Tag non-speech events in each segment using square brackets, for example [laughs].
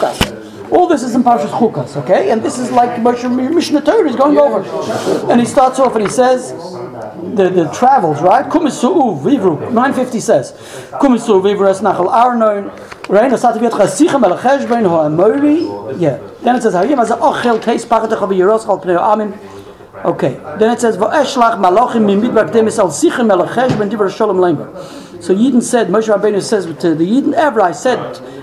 Chukas. All this is in Parshas Chukas, okay? And this is like Moshe Mishnah Torah is going over. And he starts off and he says, the, the travels, right? Kumisu Vivru, 950 says, Kumisu Vivru es nachal Arnon, Reina Sataviat Chasichem el Cheshbein ho Amori. Yeah. Then it says, Hayim as ochel teis pachatech of Yeros chal pnei Amin. Okay. Then it says, Va'eshlach malachim mimid bakdemis al sichem el Cheshbein divrei shalom leimber. So Yidden said, Moshe Rabbeinu says to the Yidden, ever I said,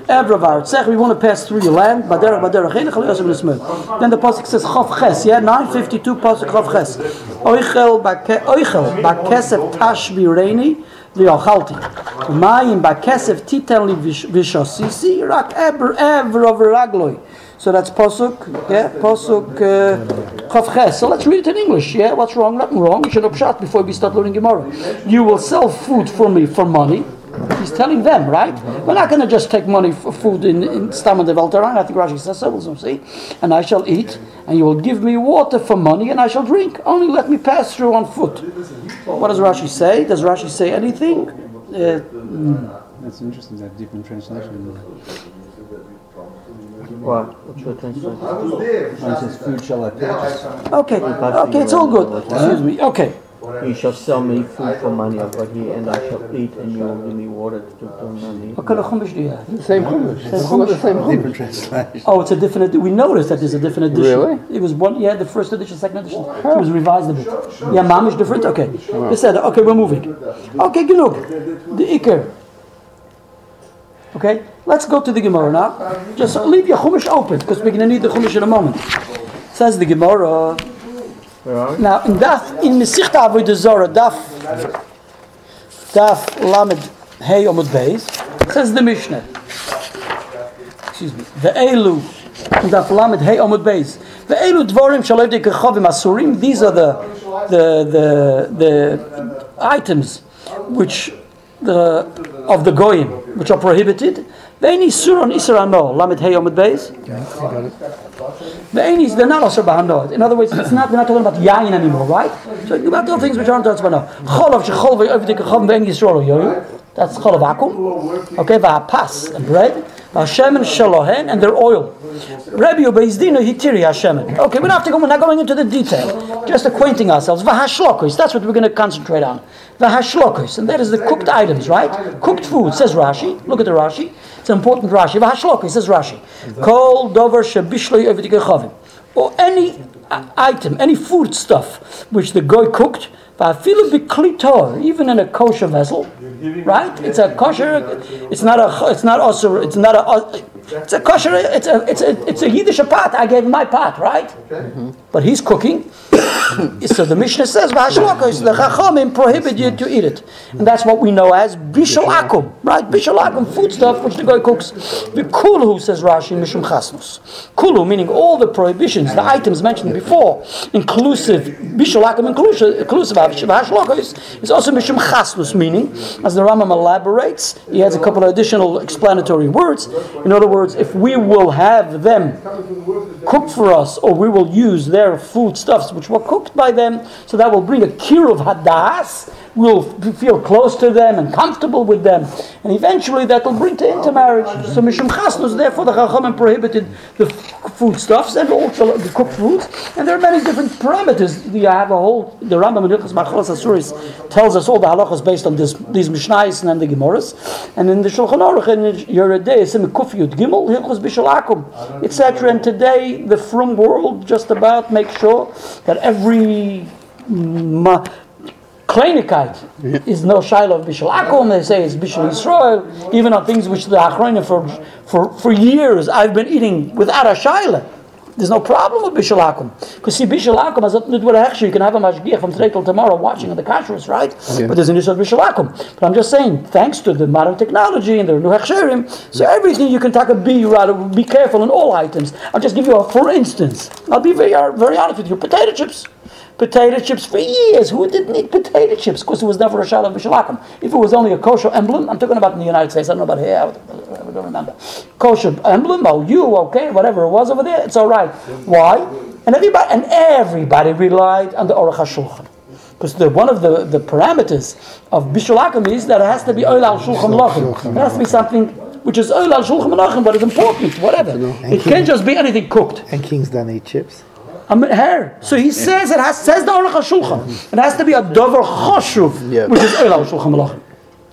ever of tzech, we want to pass through your land, baderach baderach enech al yosem nesmud. Then the pasuk says chav ches, yeah, 952 pasuk chav ches. Oichel bake- oichel bakesef tashbi reini bakesef titel li vish- vishosisi rak ever ever over ragloi. So that's pasuk, yeah, pasuk uh, chav ches. So let's read it in English, yeah. What's wrong? Nothing wrong. You should have shot before we start learning Gemara. You will sell food for me for money. He's telling them, right? We're not going to just take money for food in, in Stam and the Velteran. I think Rashi says so, we'll see. And I shall eat, and you will give me water for money, and I shall drink. Only let me pass through on foot. What does Rashi say? Does Rashi say anything? Uh, That's interesting, that different translation. What? What's your translation? One says, food shall I purchase. okay, okay, it's all good. Excuse me. Okay. You shall sell me food for money I've got here, and I shall eat, and you will give me water to turn money. What kind of chumash do you have? The same Chumash. Same It's all the Chumash. same Chumash. Different translation. Oh, it's a different. edi- We noticed that there's a different edition. Really? It was one. Yeah, the first edition, second edition. It was revised a bit. Yeah, mom is different. Okay. They said, okay, we're moving. Okay, genug. The Iker. Okay, let's go to the Gemara now. Just leave your Chumash open because we're going to need the Chumash in a moment. Says the Gemara. Where are we? Now, in Daf, in Mesichta Avodah Zorah, Daf, Daf Lamed Hey Omud Beis, says the Mishnah. Excuse me. The Elu, Daf Lamed Hey Omud Beis. The Elu Dvorim Shaloy Dekechovim Asurim. These are the the the the items which the of the goyim which are prohibited. Ve'eni sur on Lamed Hey Omud Beis. The Ainis, they're not Bahanot. In other words, it's not, we're not talking about Yain anymore, right? So you're about the things which aren't talked about now. Cholov, shechol, ve'ovdik, chom, ve'en yisrael, yoyu. That's cholov akum. Okay, va'apas, and bread. Va'shemen shalohen, and their oil. Rabbi Ubeizdino, hitiri hashemen. Okay, we don't have to go, we're not going into the detail. Just acquainting ourselves. Vahashlokos, that's what we're going to concentrate on. Vahashlokos, and that is the cooked items, right? Cooked food, says Rashi. Look at the Rashi. It's an important Rashi. Vahashlokos, says Rashi. Kol dover shebishloi ovdik, chovim or any uh, item, any food stuff which the guy cooked, va'afilu biklitor, even in a kosher vessel, right? It's a kosher. It's not a. It's not also. It's not a. It's a kosher. It's a. It's a. It's a yiddish pot. I gave him my pot, right? But he's cooking. [coughs] so the Mishnah says, "V'hashlokos the chachamim prohibit you to eat it," and that's what we know as bishul akum, right? Bishul akum, food stuff which the guy cooks. The kulu says Rashi mishum chasnus. Kulu meaning all the prohibitions, the items mentioned before, inclusive bishul akum, inclusive inclusive is also mishum chasnus, meaning, as the Rambam elaborates, he has a couple of additional explanatory words. In other words, if we will have them cooked for us, or we will use their foodstuffs which were cooked by them, so that will bring a kir of hadas. We'll feel close to them and comfortable with them, and eventually that will bring to intermarriage. So mishum chasnus, therefore the chachamim prohibited the foodstuffs and also the cooked foods, and there are many different parameters. You have a whole. The Rambam in Hilchos Machalas Asuris tells us all the halachas based on this, these mishnayos and the gemaras, and in the Shulchan Aruch in Yeredei, Sim Kufiyut Gimel Hilchos Bishalakum, etc. And today the frum world just about makes sure that every Kleinikite is no Shiloh of Bishul Akum. They say it's Bishul Yisrael. Even on things which the Achronim for, for, for years I've been eating without a Shiloh. There's no problem with Bishul Akum. Because see, Bishul Akum has nothing to do with. You can have a mashgiach from today till tomorrow watching on the kashrus, right? But there's an issue of Bishul Akum. But I'm just saying, thanks to the modern technology and the new hechsherim, so everything you can take a be rather be careful in all items. I'll just give you a for instance. I'll be very very honest with you. Potato chips. Potato chips for years. Who didn't eat potato chips? Because it was never a shalom b'shalakim. If it was only a kosher emblem, I'm talking about in the United States. I don't know about here. I don't remember. Kosher emblem. Oh, you okay? Whatever it was over there, it's all right. Why? And everybody and everybody relied on the Aruch HaShulchan. Because the, one of the, the parameters of bishulakim is that it has to be oil al shulchan lachim. It has to be something which is oil al shulchan but it's important, whatever. It can't just be anything cooked. And kings don't eat chips. I'm hair. So he says it has says the Aruch HaShulchan. It has to be a dover choshuv, Yeah. which is oil al shulchan melachim.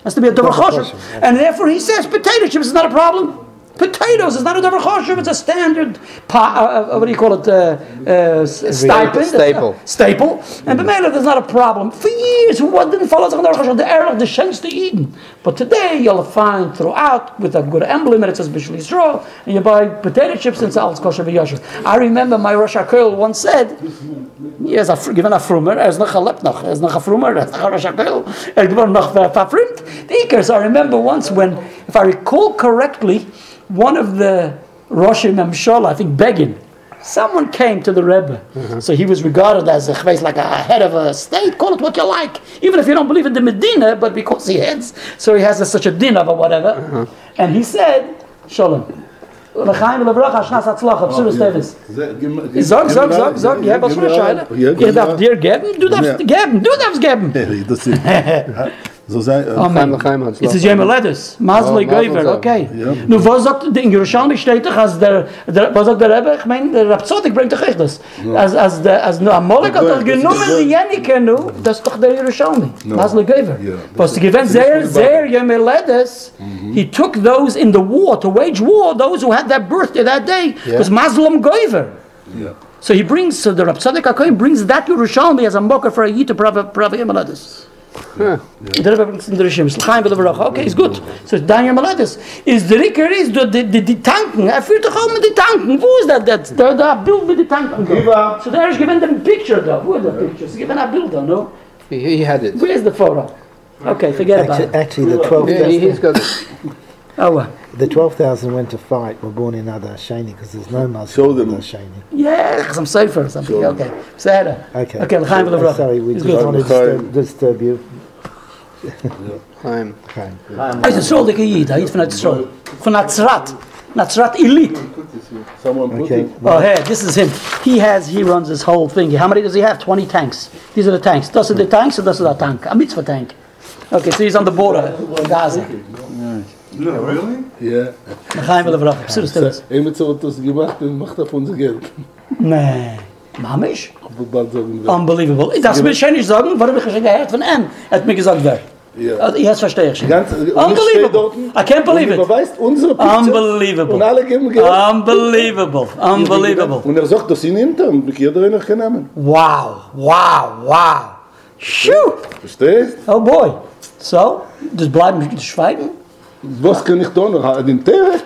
Has to be a dover choshuv, and therefore he says potato chips is not a problem. Potatoes is not a dover choshuv. It's a standard pa, uh, uh, what do you call it? Uh, uh, stipend. Staple. Staple. And b'meila there's not a problem. For years, who didn't follow the Aruch HaShulchan? The Erlich, the Shen's to Eden. But today you'll find throughout with a good emblem and it says Bishul Yisrael, and you buy potato chips and it's kosher v'yosher. I remember my Rosh HaKoil once said, Yes, a given a frumer, er noch gelebt noch, er is noch a frumer, er is noch a Rosh HaKoil, er geworden noch verfrimt. The Ikers, I remember once when, if I recall correctly, one of the Rosh Memshol, I think Begin, someone came to the Rebbe. So he was regarded as a chveis, like a head of a state, call it what you like, even if you don't believe in the Medina, but because he heads, so he has a, such a din of or whatever. And he said, Shalom. L'chaim v'levracha, shnas hatzlacha, psuras tevis. Sag, sag, sag, sag, ich hab was für eine Scheile. Ich darf dir geben, du darfst geben, du darfst geben. Das ist, so sein, äh, Amen. L'chaim Es ist Yom Ledes, Masle Oh, okay. Ja. Nu, was sagt, in Jerusalem steht doch, als der, der, was sagt der Rebbe, ich meine, der Rapsodik bringt doch echt das. Als, als, der, als nu Amalek hat Goy, doch das ist genommen, Goy. die Jenike, nu, das ist doch der Jerusalem, Masle Geuver. Was die gewinnt sehr, sehr Yom Ledes, he took those in the war, to wage war, those who had their birthday that day, was Muslim Geuver. ja. So he brings, so the Rapsodik HaKoyim brings that Yerushalmi as a mocker for a yid to Prav Prav Yom Ledes. Der Rebbe bringt es in der Rishim. L'chaim v'le Baruch. Okay, it's good. So, dein Yamaladis. Ist der Riker ist, the the die, die Tanken. Er führt doch auch mit den Tanken. Wo ist das? das da, da, Bild mit den Tanken. So, there is given them picture da. Wo ist der Picture? Sie given a Bild da, no? He, he had it. Where's the photo? Okay, forget about Actually, it. actually the Yeah, he, he's 12,000 got it. [laughs] Oh, well. the 12,000 went to fight were born in Adar Shani because there's no Show Muslim them. Adar Shani. Yeah, some safer or something. Sure. Okay. Sarah. Okay. Okay, l'chaim v'le Uh, sorry, we It's just good. wanted to disturb, disturb you. Chaim. Okay. Er ist ein Schuldiger Jid. Er ist von Nazrat. Von Nazrat. Nazrat Illit. Someone put Okay. it. Oh, here, this is him. He has, he runs this whole thing. How many does he have? 20 tanks. These are the tanks. Das are the tanks, and das ist der Tank. A mitzvah tank. Okay, so he's on the border, Gaza. No, really? Ja. Chaim will Avraham. Absolut, das. Emetzer hat das gemacht und macht auf unser Geld. Nee. Mamisch? Wir. Unbelievable. Das will ich schon nicht sagen, warum ich schon gehört von ihm. Er hat mir gesagt, wer. Ja. Jetzt verstehe ich schon. Ganz, und ich stehe Unbelievable. dort I can't believe und it. überweist unsere Picture Unbelievable. und alle geben Geld. Unbelievable. Unbelievable. Und er sagt, das sind intern, mit jeder einer kann nehmen. Wow. Wow. Wow. Shoo. Verstehst? Oh boy. So, das bleiben schweigen? Was kann ich da noch? Den Tere?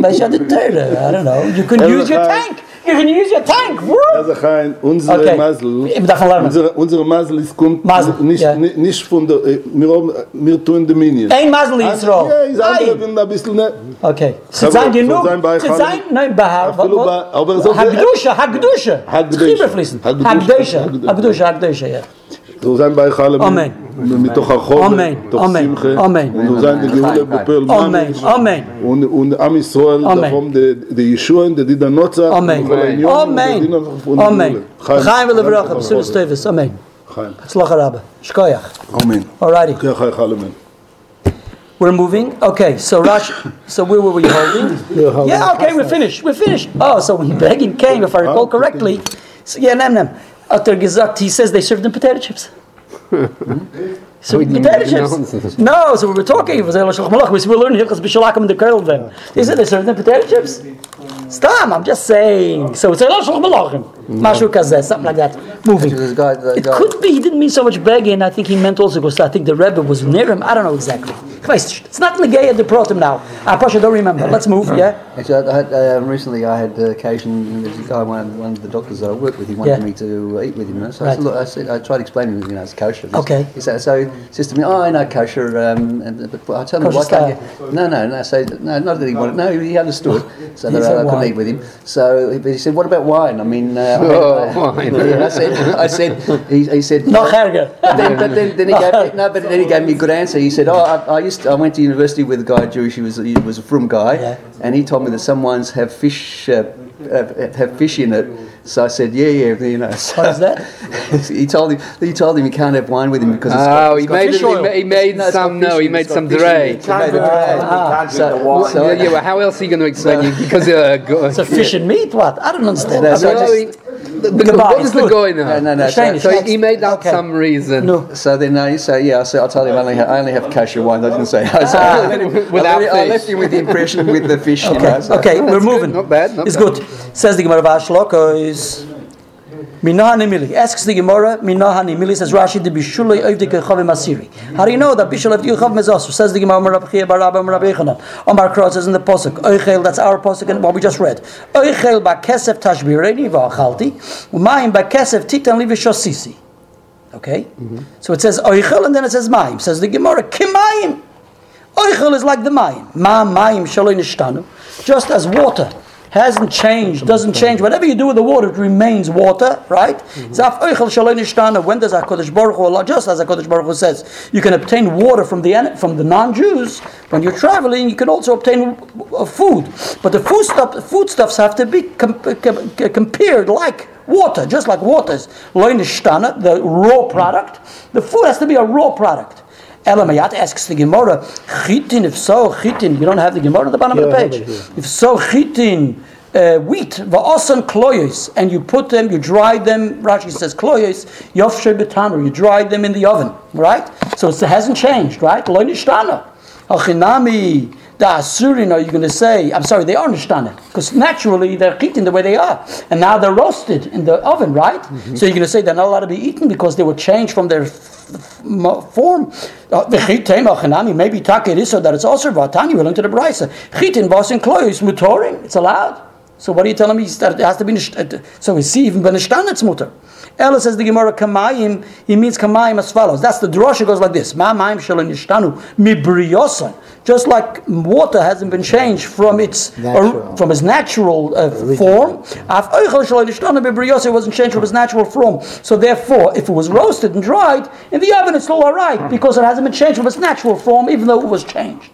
Weiß ja die Teure. I don't know. You can use your tank. You can use your tank. Also kein, unsere Okay. Masel. Ich darf lernen. Unsere, unsere Masel ist kommt Masel, nicht, ja. nicht, nicht von der, äh, wir, haben, wir tun die Minion. Ein Mazel Yisrael. Ja, ist andere, wenn ein bisschen, ne? Okay. Zu sein genug. Zu sein, nein, Bahar. Aber so- Hagdusha, Hagdusha. Hagdusha. Überfließen. Hagdusha. Hagdusha. Hagdusha. Hagdusha, Hagdusha, ja. So sein bei Chalem. Amen. Mit doch Achove, Amen. doch Amen. Simche. Amen. Und so sein die Geule bepöl Amen. Amen. Und, und Am Israel, Amen. davon die, die Yeshua, die die dann Nutzer. Amen. Amen. Amen. Chaim will Avraham. Absolut Tevis. Amen. Chaim. Tzlach Rabbe. Shkoyach. Amen. Alrighty. Ja, Chai Chalamen. We're moving. Okay, so Rash, so where were we holding? You're holding Yeah, okay, we're finished. We're finished. Oh, so when Begin came, if I recall correctly, so, yeah, nem nem. After gesagt, he says they served them potato chips. So We didn't potato chips. No, so we were talking. It was El Shulchan We were learning Hilchas B'Shalakim in the Kerl then. Said they served them potato chips. Stop! I'm just saying. So it's El Shulchan Malachim. Mashu kazeh, something like that. Moving. It could be he didn't mean so much Begin. I think he meant also because I think the Rebbe was near him. I don't know exactly. Ich weiß nicht. It's not in the Gaya de Protem now. I probably don't remember. Let's move, yeah? Actually, I had, um, recently I had the occasion, there's a guy, one of, one of the doctors that I work with, he wanted Yeah. me to eat with him. So I, Right. said, look, I, said, I tried explaining, you know, it's kosher. This- Okay. He said, so he says to me, oh, I know kosher, um, and, but I tell him, Kosher why can't you? No, no, no, so, no, not that he wanted, no, he understood, so He that I, I couldn't eat with him. So but he said, what about wine? I mean, uh, I- Oh, I, wine. [laughs] Yeah, I said, I said, he, he said, [laughs] Noch ärger. but then, but then, then he gave me, no, but then he gave me a good answer. He said, "Oh, I, I used to, I went to university with a guy Jewish. He was he was a frum guy, Yeah. and he told me that. Some wines have fish uh, have, have fish in it. So I said, yeah, yeah, you know. So [laughs] What is that? he told him he told him he can't have wine with him because it's Oh, got, he it's got made fish it, he oil. he made No, some- no, he made some fish dray. it. He made a dray. So, So, so yeah, well, how else are [laughs] you going to explain it? Because uh, It's a fish and meat. What? I don't understand. No, I'm so not- no, he, the, the, Goodbye, what is the good. going now? No, no, no. Shane, So, So he made up Okay. some reason. No. so then I so yeah, so I told him I only, ha- I only have kosher wine. I didn't say. So [laughs] I, him, Without let I left him with the impression with the fish. You know, Okay, so. okay, we're moving. Not bad, not it's bad. good. Says the Gemara Vashloko is Minaha Nimili. Asks the Gemara, Minaha Nimili says Rashi the Bishulay of the Kechavim Asiri. How do you know that Bishul of the Kechavim is also? Says the Gemara Amar Rabbi Chia Bar Rabbi Amar Rabbi Yechanan. Omar Krot says in the Posuk, Oichel, that's our Posuk and what we just read. Oichel ba Kesef Tashbireni va'achalti, Umayim ba Kesef Titan Livi Shosisi. Okay? Mm-hmm. So it says Oichel and then it says Mayim. Says the Gemara, Kimayim. Oichel is like the mayim. Ma mayim shaloi nishtanu. Just as water hasn't changed, doesn't change. Whatever you do with the water, it remains water, right? Zaf oichel shaloi nishtanu. When does HaKadosh Baruch Hu, Allah- just as HaKadosh Baruch Hu says, you can obtain water from the, from the non-Jews. When you're traveling, you can also obtain uh, food. But the food stuff, foodstuffs have to be com- com- compared like water, just like water is the raw product. The food has to be a raw product. Elamayat asks the Gemara, chitin, if so, chitin, you don't have the Gemara at the bottom of the Yeah, I have page. If so, chitin, uh, wheat, va'osan kloyos, and you put them, you dry them, Rashi says kloyos, yofshe betanu, you dried them in the oven, right? So it hasn't changed, right? Lo nishtana. Achinami, the Asurin, are you going to say, I'm sorry, they are nishtana, because naturally they're chitin the way they are, and now they're roasted in the oven, right? So you're going to say they're not allowed to be eaten because they were changed from their f- f- form. Uh, achinami, maybe taka it is so that it's also vatani, we're into the brisa. Chitin, vas and kloyos, mutorim, it's allowed. So what are you telling me? That it has to be uh, so we see even benishtan it's mutter. Ella says the Gemara kamayim. He means kamayim as follows. That's the drosha goes like this: Ma mayim shelo nishtanu mibriosan. Just like water hasn't been changed from its or, from its natural uh, form, af oichel shelo nishtanu mibriosan it wasn't changed from its natural form. So therefore, if it was roasted and dried in the oven, it's still all right because it hasn't been changed from its natural form, even though it was changed.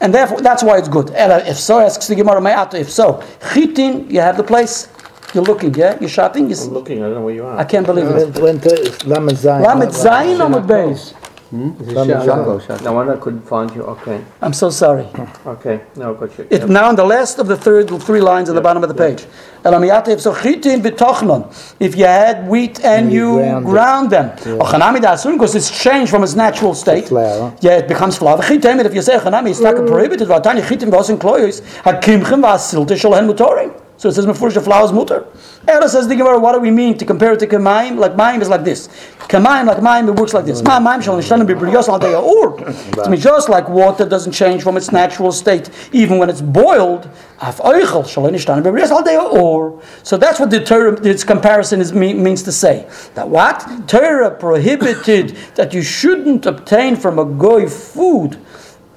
And therefore, that's why it's good. If so, asks the Gemara, if so, chitin, you have the place. You're looking, yeah? You're shopping? You see? I'm looking, I don't know where you are. I can't believe it. Went, went to Lamed Zayin. Lamed Zayin on the base. Lamed Shako, Zayin. shako. No wonder I couldn't find you. Okay, I'm so sorry. okay, no, got you. It's now on the last of the third three lines at the bottom of the page. Elamiyata, if so chitin if you had wheat and And you you ground ground them, ochanami da'asun, because it's changed from its natural state. flour. Yeah, it becomes flour. Chitin, if you say ochanami, it's not mm. prohibited. V'atani chitin v'osin kloyos, hakimchem v'asilte shalohen mutorim. So it says mefurish the flour is mutter. Ella says the Gemara, what do we mean to compare it to kemaim? Like maim is like this. Kemaim, like maim, it works like this. Ma maim shall nishtanim b'briyos al or. It means just like water doesn't change from its natural state, even when it's boiled. Af oichel shall nishtanim b'briyos al or. So that's what the Torah, its comparison is, means to say. That what? Torah prohibited [laughs] that you shouldn't obtain from a goy food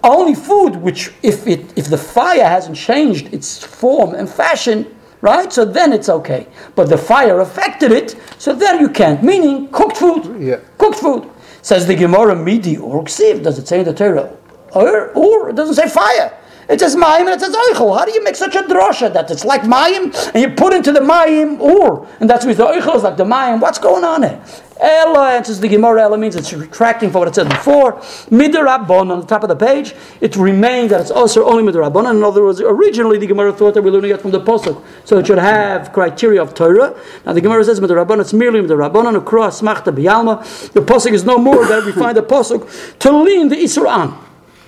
only food which if it if the fire hasn't changed its form and fashion right so then it's okay. But the fire affected it so then you can't. Meaning cooked food Yeah. cooked food. Says the gemara midi or ksiv? Does it say in the torah? Or, or it doesn't say fire it says mayim and it says oichel. How do you make such a drosha that it's like mayim and you put into the mayim or and that's with the oichel is like the mayim? What's going on there? Ella answers the Gemara. Ella means it's retracting from what it said before. Midrabon on the top of the page. It remains that it's also only midrabon. In other words, originally the Gemara thought that we're learning it from the pasuk, so it should have criteria of Torah. Now the Gemara says midrabon. It's merely midrabon across machta biyalma. The pasuk is no more that we find the pasuk to lean the Isra.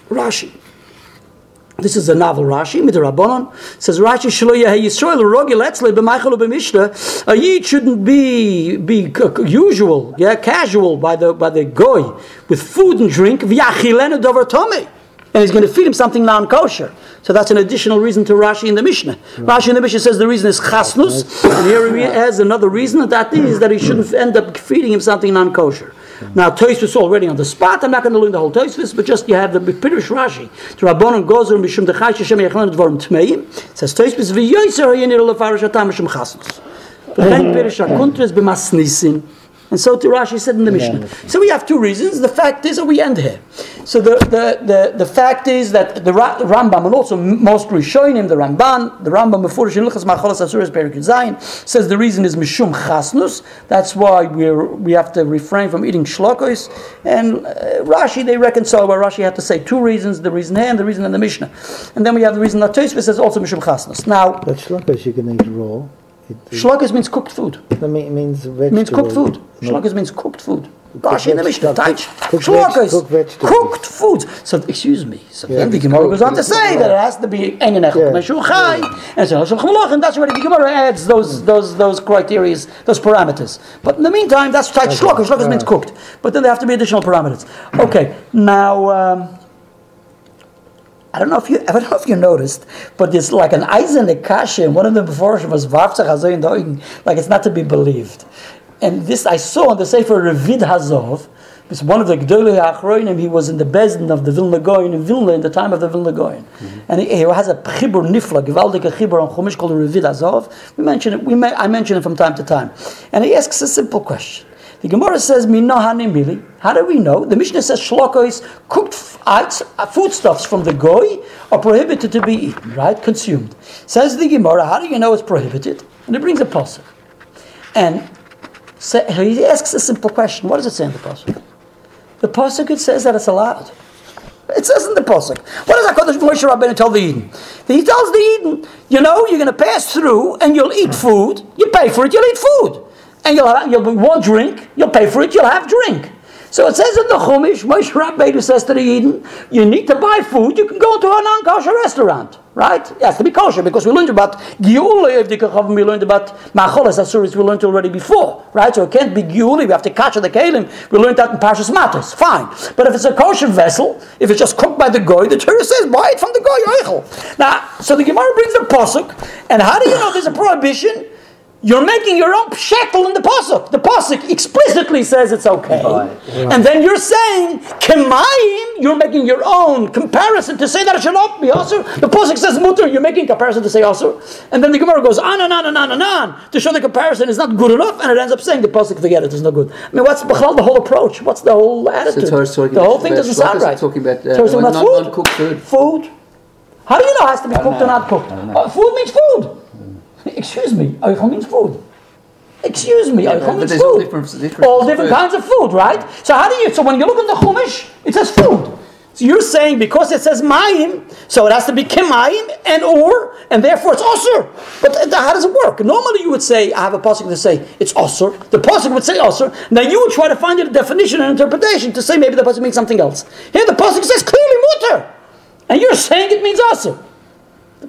Rashi. This is a novel Rashi, Midrabanon. Says Rashi, Shlo Yisrael, Rogil Etzle, B'maichel B'mishta. A Yid shouldn't be, be usual, yeah, casual by the, by the goy with food and drink, V'yachilenu dover tomei. And he's going to feed him something non-kosher. So that's an additional reason to Rashi in the Mishnah. Rashi in the Mishnah says the reason is chasnus, and here he has another reason, and that is that he shouldn't end up feeding him something non-kosher. Now, Tosfos already on the spot. I'm not going to learn the whole Tosfos, but just you have the Pirush Rashi. To Rabbanon Gozer Mishum Dechai Shem Yechlan Dvorim Tmeim. It says Tosfos V'yoyser Hayenir Lefarish Atam Mishum Chasnus. V'chein oh. Pirush Hakuntres B'masnisin. And so to Rashi said in the Mishnah. So we have two reasons. The fact is that we end here. So the, the, the, the fact is that the Ra- Rambam and also most Rishonim, the Ramban, the Rambam Mefurish in Luchas Macholas Asuras Perik Zayin says the reason is Mishum Chasnus. That's why we're, we have to refrain from eating shlokos. And uh, Rashi, they reconcile where Rashi had to say two reasons, the reason here and the reason in the Mishnah. And then we have the reason that Tosfos says also Mishum Chasnus. Now, But shlokas you can eat raw. Shlokos means cooked food. mean- means vegetable. Means cooked food. No. Shlokos means cooked food. Rashi in the Mishnah, Cooked- Taich, cooked foods. So, excuse me. So Yeah, then the Gemara goes on to say that it has to be Engenech, Yeah. Meshu Chai, and so Shulchan Aruch, and that's where the Gemara adds those those those criteria, those parameters. But in the meantime, that's Taich Shlokos. Shlokos means cooked. But then there have to be additional parameters. Okay, now. Um, I don't know if you I don't know if you noticed, but there's like an Eisen Kasha, and one of them before was Vavtzach Hazoyin Doing, like it's not to be believed. And this I saw on the Sefer Revid Hazov, it's one of the Gdolei Achroinim, he was in the Bezdin of the Vilna Goyen in Vilna in the time of the Vilna Goyen. Mm-hmm. And he, he has a chibur nifla, gewaldige chibur on Chumash called Revid Hazov. We mention it, we may, I mention it from time to time. And he asks a simple question. The Gemara says, "Minahanim mili." How do we know? The Mishnah says, "Shlokos cooked uh, foodstuffs from the goy are prohibited to be eaten, right? Consumed." Says the Gemara, "How do you know it's prohibited?" And it brings a pasuk, and he asks a simple question: What does it say in the pasuk? The pasuk it says that it's allowed. It says in the pasuk. What does Hakadosh Moshe Rabbeinu tell the Eden? He tells the Eden, you know, you're going to pass through and you'll eat food. You pay for it. You'll eat food, and you'll have, you'll want drink. You'll pay for it. You'll have drink. So it says in the Chumash, Moshe Rabbeinu says to the Eden, you need to buy food. You can go to a non-kosher restaurant, right? It has to be kosher because we learned about Giuli of the Kachavim. We learned about Macholas Asuris. We learned already before, right? So it can't be Giuli. We have to kasher the Kalim. We learned that in Parshas Matos. Fine, but if it's a kosher vessel, if it's just cooked by the goy, the Torah says buy it from the goy Eichel. Now, so the Gemara brings a pasuk, and how do you know there's a prohibition? You're making your own shekel in the pasuk. The pasuk explicitly says it's okay, and then you're saying kemayim. You're making your own comparison to say that it should not be also. The pasuk says mutter. You're making comparison to say also, and then the Gemara goes on and on and on and on to show the comparison is not good enough, and it ends up saying the pasuk forget it is not good. I mean, what's the whole approach? What's the whole attitude? Talking the whole thing doesn't sound right. talking about, uh, talking about food. food. Food. How do you know it has to be cooked or not cooked? Uh, food means food. Excuse me, oichel means food. Excuse me, oichel but means there's all food. different- different all different food. kinds of food, right? So how do you? So when you look in the chumash, it says food. So you're saying because it says mayim, so it has to be kemayim and or, and therefore it's osur. But how does it work? Normally you would say, I have a pasuk to say it's osur. The pasuk would say osur. Now you would try to find a definition and interpretation to say maybe the pasuk means something else. Here the pasuk says clearly mutter, and you're saying it means osur.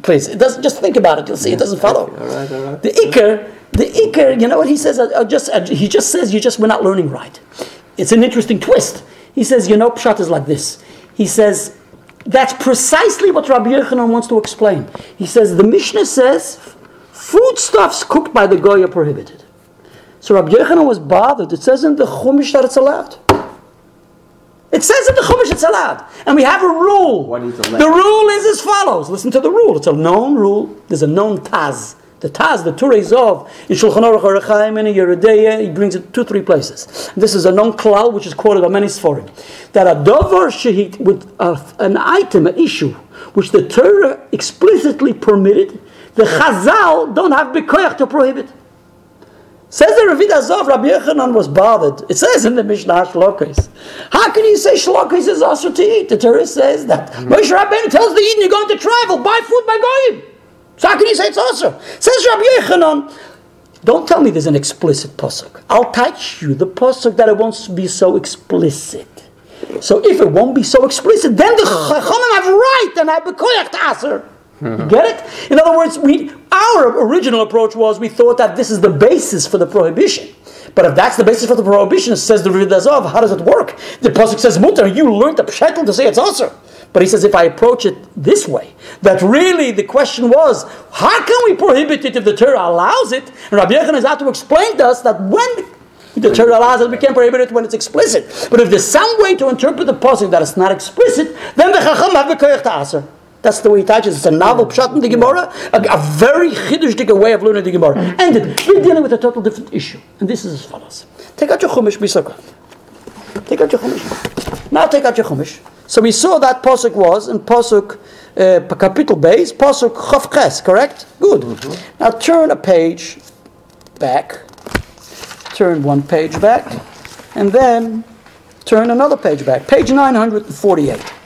Please, it doesn't. Just think about it. You'll see it doesn't follow. All right, all right. The ikr, the ikr. You know what he says? I, I just I, he just says you just we're not learning right. It's an interesting twist. He says you know pshat is like this. He says that's precisely what Rabbi Yochanan wants to explain. He says the Mishnah says foodstuffs cooked by the goy are prohibited. So Rabbi Yochanan was bothered. It says in the Chumash that it's allowed. It says in the Chumash it's allowed. And we have a rule. What is? The rule is as follows. Listen to the rule. It's a known rule. There's a known Taz. The Taz, the Turei of, in Shulchan Aruch and in Yeredeya, he brings it two, three places. This is a known klal which is quoted by many Sforim. That a dover shehit, with a, an item, an issue, which the Torah explicitly permitted, the Chazal don't have bekoyach to prohibit. Says the Ravid Azov, Rabbi Yochanan was bothered. It says in the Mishnah Shlokes. How can you say Shlokes is also to eat? The Torah says that. Hmm. Moshe Rabbeinu tells the Eden, you're going to travel, buy food by Goyim. So how can you say it's also? Says Rabbi Yochanan, don't tell me there's an explicit pasuk. I'll teach you the pasuk that it won't be so explicit. So if it won't be so explicit, then the Chachamim have right and I have bekoyach to aser. You get it? In other words, we our original approach was we thought that this is the basis for the prohibition. But if that's the basis for the prohibition, says the Ravid Azov, how does it work? The pasuk says mutter. You learned the pshetel to say it's aser. But he says if I approach it this way, that really the question was, how can we prohibit it if the Torah allows it? And Rabbi Yochanan is out to explain to us that when the Torah allows it, we can't prohibit it when it's explicit. But if there's some way to interpret the pasuk that it's not explicit, then the Chacham have the koyach to aser. That's the way he touches. It's a novel pshat in the Gemara, a, a very chiddush way of learning the Gemara. And we're dealing with a total different issue. And this is as follows. Take out your chumash, Bisaka. Take out your chumash. Now take out your chumash. So we saw that posuk was in posuk uh, capital base, posuk chavches, correct? Good. Now turn a page back. Turn one page back, and then turn another page back. Page 948.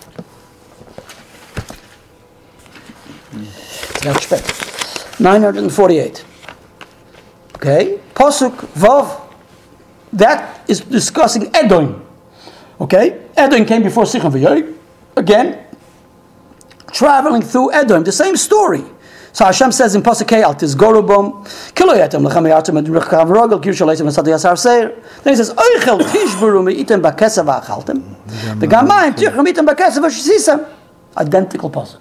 That's spät. 948. Okay? Posuk Vav. That is discussing Edom. Okay? Edom came before Sichon V'yoy. Again, traveling through Edom. The same story. So Hashem says in Pasuk Al Tizgorubom, Kilo Yatem Lechem Yatem and Rechav Rogel, Kir Shalatem and Seir. Then he says, Oichel Tishburu Me'item Bakesav Achaltem. The Gamayim Tichem Me'item Bakesav. Identical Pasuk.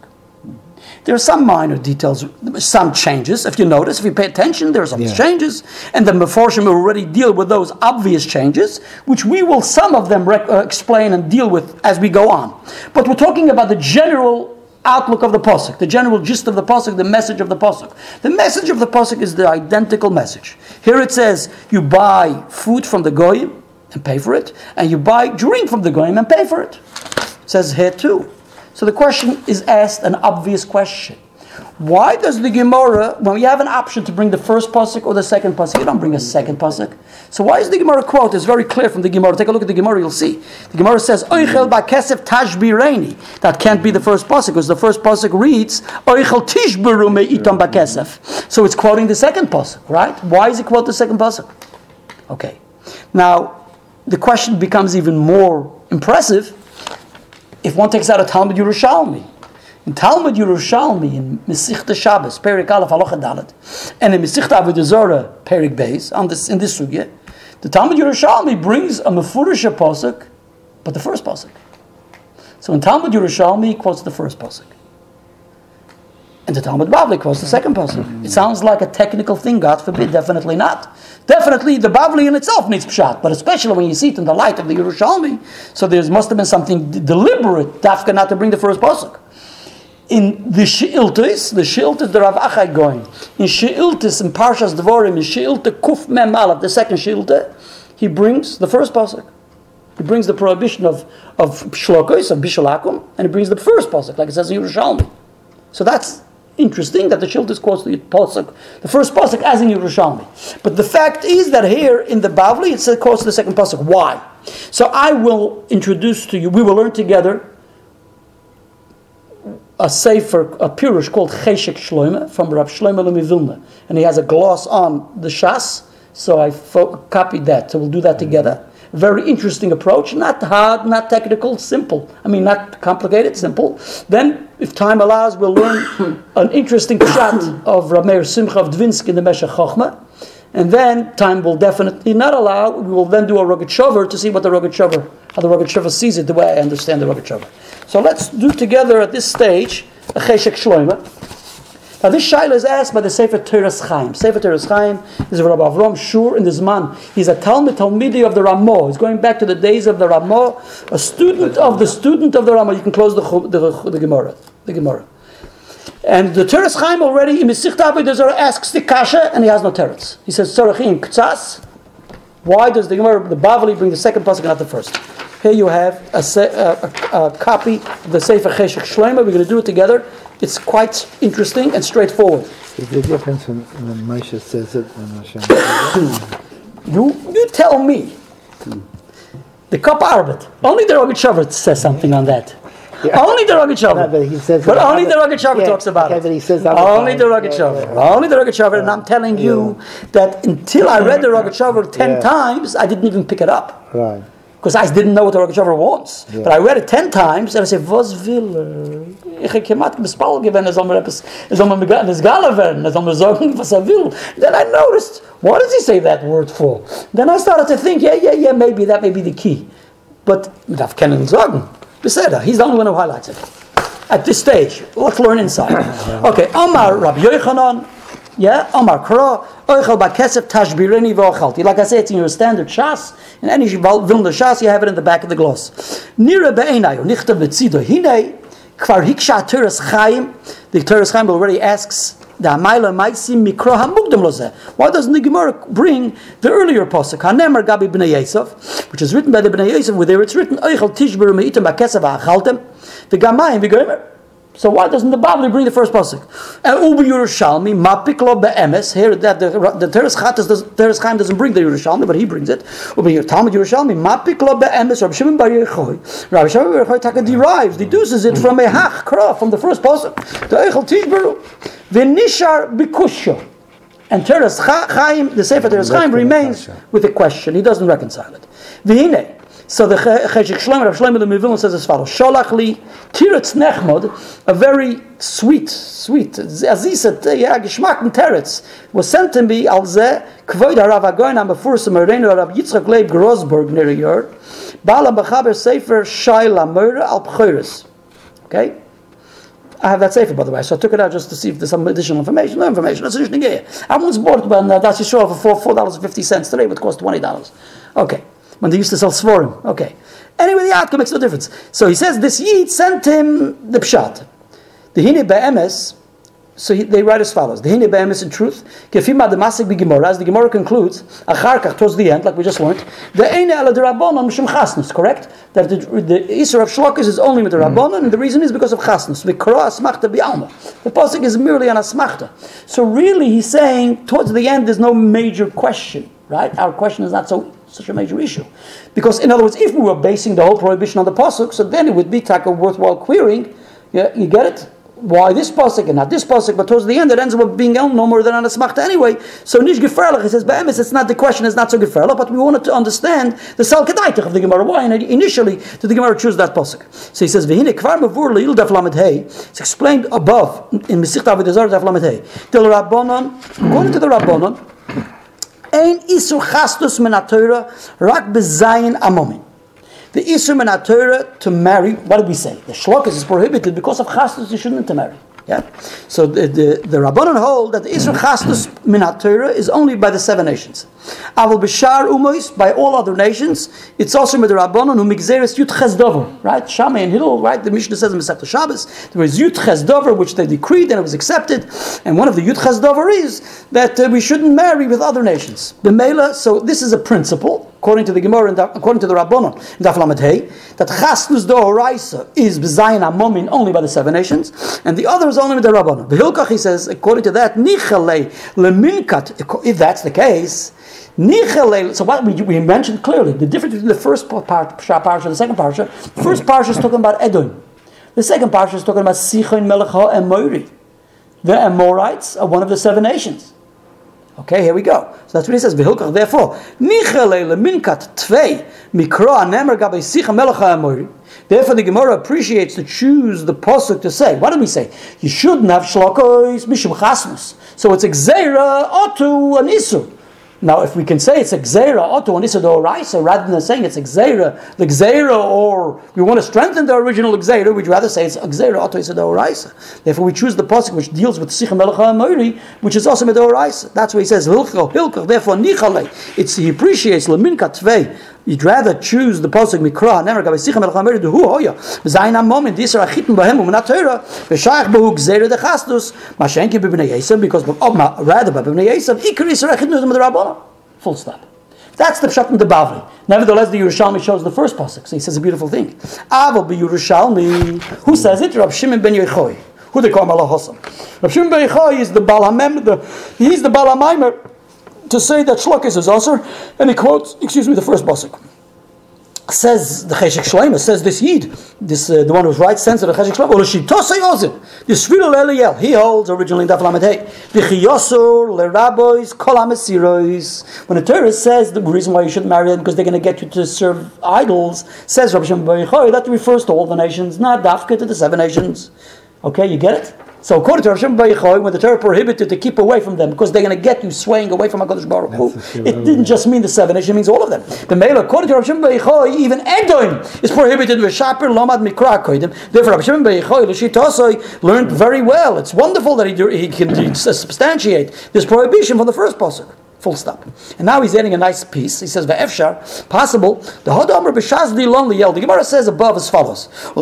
There are some minor details, some changes. If you notice, if you pay attention, there are some Yeah. changes, and the Meforshim will already deal with those obvious changes, which we will some of them rec- uh, explain and deal with as we go on. But we're talking about the general outlook of the pasuk, the general gist of the pasuk, the message of the pasuk. The message of the pasuk is the identical message. Here it says, you buy food from the goyim and pay for it, and you buy drink from the goyim and pay for it. It says here too. So the question is asked an obvious question. Why does the Gemara, when we have an option to bring the first pasuk or the second pasuk, you don't bring a second pasuk. So why is the Gemara quote? It's very clear from the Gemara. Take a look at the Gemara, you'll see. The Gemara says, Oichel bakesef tashbireni. That can't be the first pasuk because the first pasuk reads, Oichel tishberu me'itam bakesef. So it's quoting the second pasuk, right? Why is it quote the second pasuk? Okay. Now, the question becomes even more impressive if one takes out a Talmud Yerushalmi. In Talmud Yerushalmi, in Mesichta Shabbos, Perik Aleph Halacha Dalet, and in Mesichta Avodah Perik Beis, on this, in this sugya, the Talmud Yerushalmi brings a Mefurisha Pasuk, but the first Pasuk. So in Talmud Yerushalmi, he quotes the first Pasuk. And the Talmud Bavli quotes the second Pasuk. It sounds like a technical thing, God forbid, definitely not. Definitely, the Bavli in itself needs pshat, but especially when you see it in the light of the Yerushalmi, so there must have been something d- deliberate, dafka not to bring the first pasuk. In the Sheiltis, the Sheiltis, the Rav Achai Gaon, in Sheiltis, in Parshas Dvorim, in Sheilta Kuf Mem Aleph, the second Sheilta, he brings the first pasuk. He brings the prohibition of, of shlokos, of bishalakum, and he brings the first pasuk, like it says in Yerushalmi. So that's interesting that the Shiltis quotes the pasuk, the first pasuk as in Yerushalmi. But the fact is that here in the Bavli it quotes the second pasuk. Why? So I will introduce to you. We will learn together a sefer, a pirush called Cheshek Shloime from Rav Shloime Vilna, and he has a gloss on the Shas. So I fo- copied that. So we'll do that mm-hmm. together. Very interesting approach, not hard, not technical, simple. I mean, not complicated, simple. Then, if time allows, we'll learn [coughs] an interesting [coughs] shot of Rameir Simcha of Dvinsk in the Meshech Chochmah. And then, time will definitely not allow, we will then do a Shover to see what the Shover, how the Shover sees it, the way I understand the Shover. So let's do together at this stage a Cheshek Shloimeh. Now this shaila is asked by the Sefer Teres Chaim. Sefer Teres Chaim is Rabbi Avram Shur in this man. He's a Talmud Talmidi of the Ramah. He's going back to the days of the Ramah, a student of the student of the Ramah. You can close the, the, the Gemara. The Gemara. And the Teres Chaim already in Avodah Zarah asks the Kasha, and he has no teretz. He says Tzorachim Ktsas. Why does the Gemara, the Bavli, bring the second pasuk, not the first? Here you have a, a, a, a copy of the Sefer Cheshek Shloimeh. We're going to do it together. It's quite interesting and straightforward. Is the difference when, when Moshe says it and Hashem says it? [coughs] You, you tell me. The Kop Arbet. Only the Rogat says something on that. Only the Rogat [laughs] No, but he says But only the Rogat Yeah, talks about okay, it. but he says only the. Rogat Yeah, Shavert. yeah. Only the Rogat Shavert. And I'm telling you that until I read the Rogat Shavert ten Yeah. times, I didn't even pick it up. Right. Because I didn't know what the Shavert wants. But I read it ten times and I said, was will er? Ich kemat bespal gewen, er soll mir etwas, er soll mir mit das [laughs] Gala werden, er soll mir sagen, was er will. Then I noticed, what does he say that word for? Then I started to think, yeah, yeah, yeah, maybe that may be the key. But man darf kennen sagen. Beseder, he's the only one who highlights it. At this stage, let's learn inside. [coughs] okay, Omar Rabbi Yochanan, yeah, Omar Kra, Oichel Bakesef Tashbireni Vochalti. Like I say, it's in your standard Shas. In any Vilna Shas, you have it in the back of the gloss. Nira Be'enayo, Nichta Betzido Hine, Kvar Hiksha Teres Chaim. The Teres Chaim already asks the. Why doesn't the Gemara bring the earlier pasuk Hanemar Gabi Bnei Yosef, which is written by the Bnei Yosef, where it's written Eichel Tishber Meitim the Gamayim V'Gomer. So why doesn't the Bible bring the first pasuk? And Ubi Yerushalmi Mapiklo Be'emes. Here that the the Teres Chatas does, Teres Chaim doesn't bring the Yerushalmi, but he brings it. Ubi Talmud Yerushalmi Mapiklo Be'emes. Rabbi Shimon Bar Yochai. Rabbi Shimon Bar Yochai Taka derives, deduces it from a Hach Kra from the first pasuk. The Eichel Tishberu V'Nishar Bikusha. And Teres Chaim, the Sefer Teres Chaim remains with a question. He doesn't reconcile it. V'hine. So the Che- Cheshik Shlomo, Rav Shlomo the Mivilna says as follows: Sholach li tiretz nechmod, a very sweet, sweet, azisat, yeah, geschmack teretz, was sent to me al ze kvoid harav agoyin am befursim ereinu Rav Yitzchak Leib Grosberg near Yor, Bala Bachaber Sefer Shaila Murder al Pchoris. Okay. I have that safer, by the way, so I took it out just to see if there's some additional information. No information. That's just again. I once bought one uh, that's Yisrael for four four dollars fifty cents. Today it would cost twenty dollars. Okay, when they used to sell Svorim. Okay. Anyway, the outcome makes no difference. So he says this Yid sent him the pshat. The hine be'emes. So he, they write as follows: The hine be'emes in truth, kefima the masik b'gemara. As the Gemara concludes, acharkach towards the end, like we just learned, the eine ele derabbanon mishum chasnus. Correct? That the, the Isra of Shlokas is only with the mm-hmm. rabbanon, and the reason is because of chasnus. V'kro asmachta bi'alma. The pasuk is merely an asmachta. So really, he's saying towards the end, there's no major question. Right? Our question is not so such a major issue, because in other words, if we were basing the whole prohibition on the pasuk, so then it would be like a worthwhile querying. Yeah, you get it? Why this pasuk and not this pasuk? But towards the end, it ends up being no more than an asmachta anyway. So nish geferlich. He says, "Be'emes, it's not the question. it's not so geferlich, but we wanted to understand the sal of the Gemara. Why initially did the Gemara choose that pasuk? So he says, "V'hine kvar mavur leil daf lamed hey." It's explained above in Mesicht Avodah daf. Till Rabbanon, according to the Rabbanon, ein isur chastus min Torah rak bezayin amomin. The Isur min Torah to marry, what do we say? The shlokas is prohibited because of chastus, you shouldn't marry. Yeah? So the, the, the Rabbanon hold that the Isur chastus min Torah is only by the seven nations. Aval b'shar umois, by all other nations, it's also with the Rabbanon who migzeres yut chesdover, right? Shammai and Hillel, right? The Mishnah says in Masechta Shabbos, there was yut chesdover, which they decreed and it was accepted. And one of the yut chesdover is that uh, we shouldn't marry with other nations. B'meila, so this is a principle, according to the Gemara and according to the Rabbanon in Daf Lamed Hey, that chasnus do horaisa is b'zayin amomin only by the seven nations, and the other is only with the Rabbanon. The Hilkach, he says, according to that, nichalei leminkat, if that's the case, nichalei, so what we, we mentioned clearly, the difference between the first part, parsha and the second parsha, the first parsha is talking about Edom. The second parsha is talking about Sichon, Melech and Moiri. The Amorites are one of the seven nations. Okay, here we go. So that's what he says. Therefore, nichale leminkat tvei mikra nemer gabe sicha melacha amori. Therefore, the Gemara appreciates to choose the posuk to say. What do we say? You shouldn't have shlokos mishum chasmus. So it's exera otu an isur. Now, if we can say it's exera otu an isur doraisa, rather than saying it's exera, the exera, or we want to strengthen the original exera, we'd rather say it's exera otu isur doraisa. Therefore, we choose the posuk which deals with sicha melacha amori, which is also medoraisa. That's why he says hilchah hilchah. Therefore, nichale. It's he appreciates leminka tvei. You'd rather choose the posuk mikra never gabe sicha melcha amori hu hoya. Zayin moment these are achitun bahem u'menat Torah v'shayach behu gzeira dechastus mashenki b'bnei Yisrael because oh, ma- rather b'bnei Yisrael ikar Yisrael achitun the Rabbana. Full stop. That's the pshat in the Bavli. Nevertheless, the Yerushalmi shows the first pasuk. So he says a beautiful thing. Avo be Yerushalmi. Who says it? Rab Shimon ben Yochai. Who they call Malach Hossam. Rab Shimon ben Yochai is the Balamem. The, he's the Balamaimer to say that Shlokis is Osir, and he quotes, excuse me, the first pasuk. Says the Cheshik Shleima, says this Yid, this uh, the one who's right, sends to the Cheshik Shleima, Olashitosei Ozin, the Sfirul Eliel, he holds originally in Daf Lamed Hey, V'chiyosur lerabois kol hamesirois. When the Torah says the reason why you shouldn't marry them because they're going to get you to serve idols, says Rabbi Bar Yochai, that refers to all the nations, not Dafka to the seven nations. Okay, you get it? So according to Shimon Bar when the Torah prohibited to keep away from them because they're going to get you swaying away from HaKadosh Baruch Hu, it didn't just mean the seven it means all of them. The male, according to Bar Yochai, even Edom is prohibited with Shaper Lomad Mikra Koidim. Therefore, Rav Shimon Bar Yochai, Lashitosai, learned very well. It's wonderful that he, he can substantiate this prohibition from the first pasuk. Full stop. And now he's adding a nice piece. He says, "Ve'efshar, possible." The Hodomer b'shazdi lonely yell. The Gemara says above as follows: the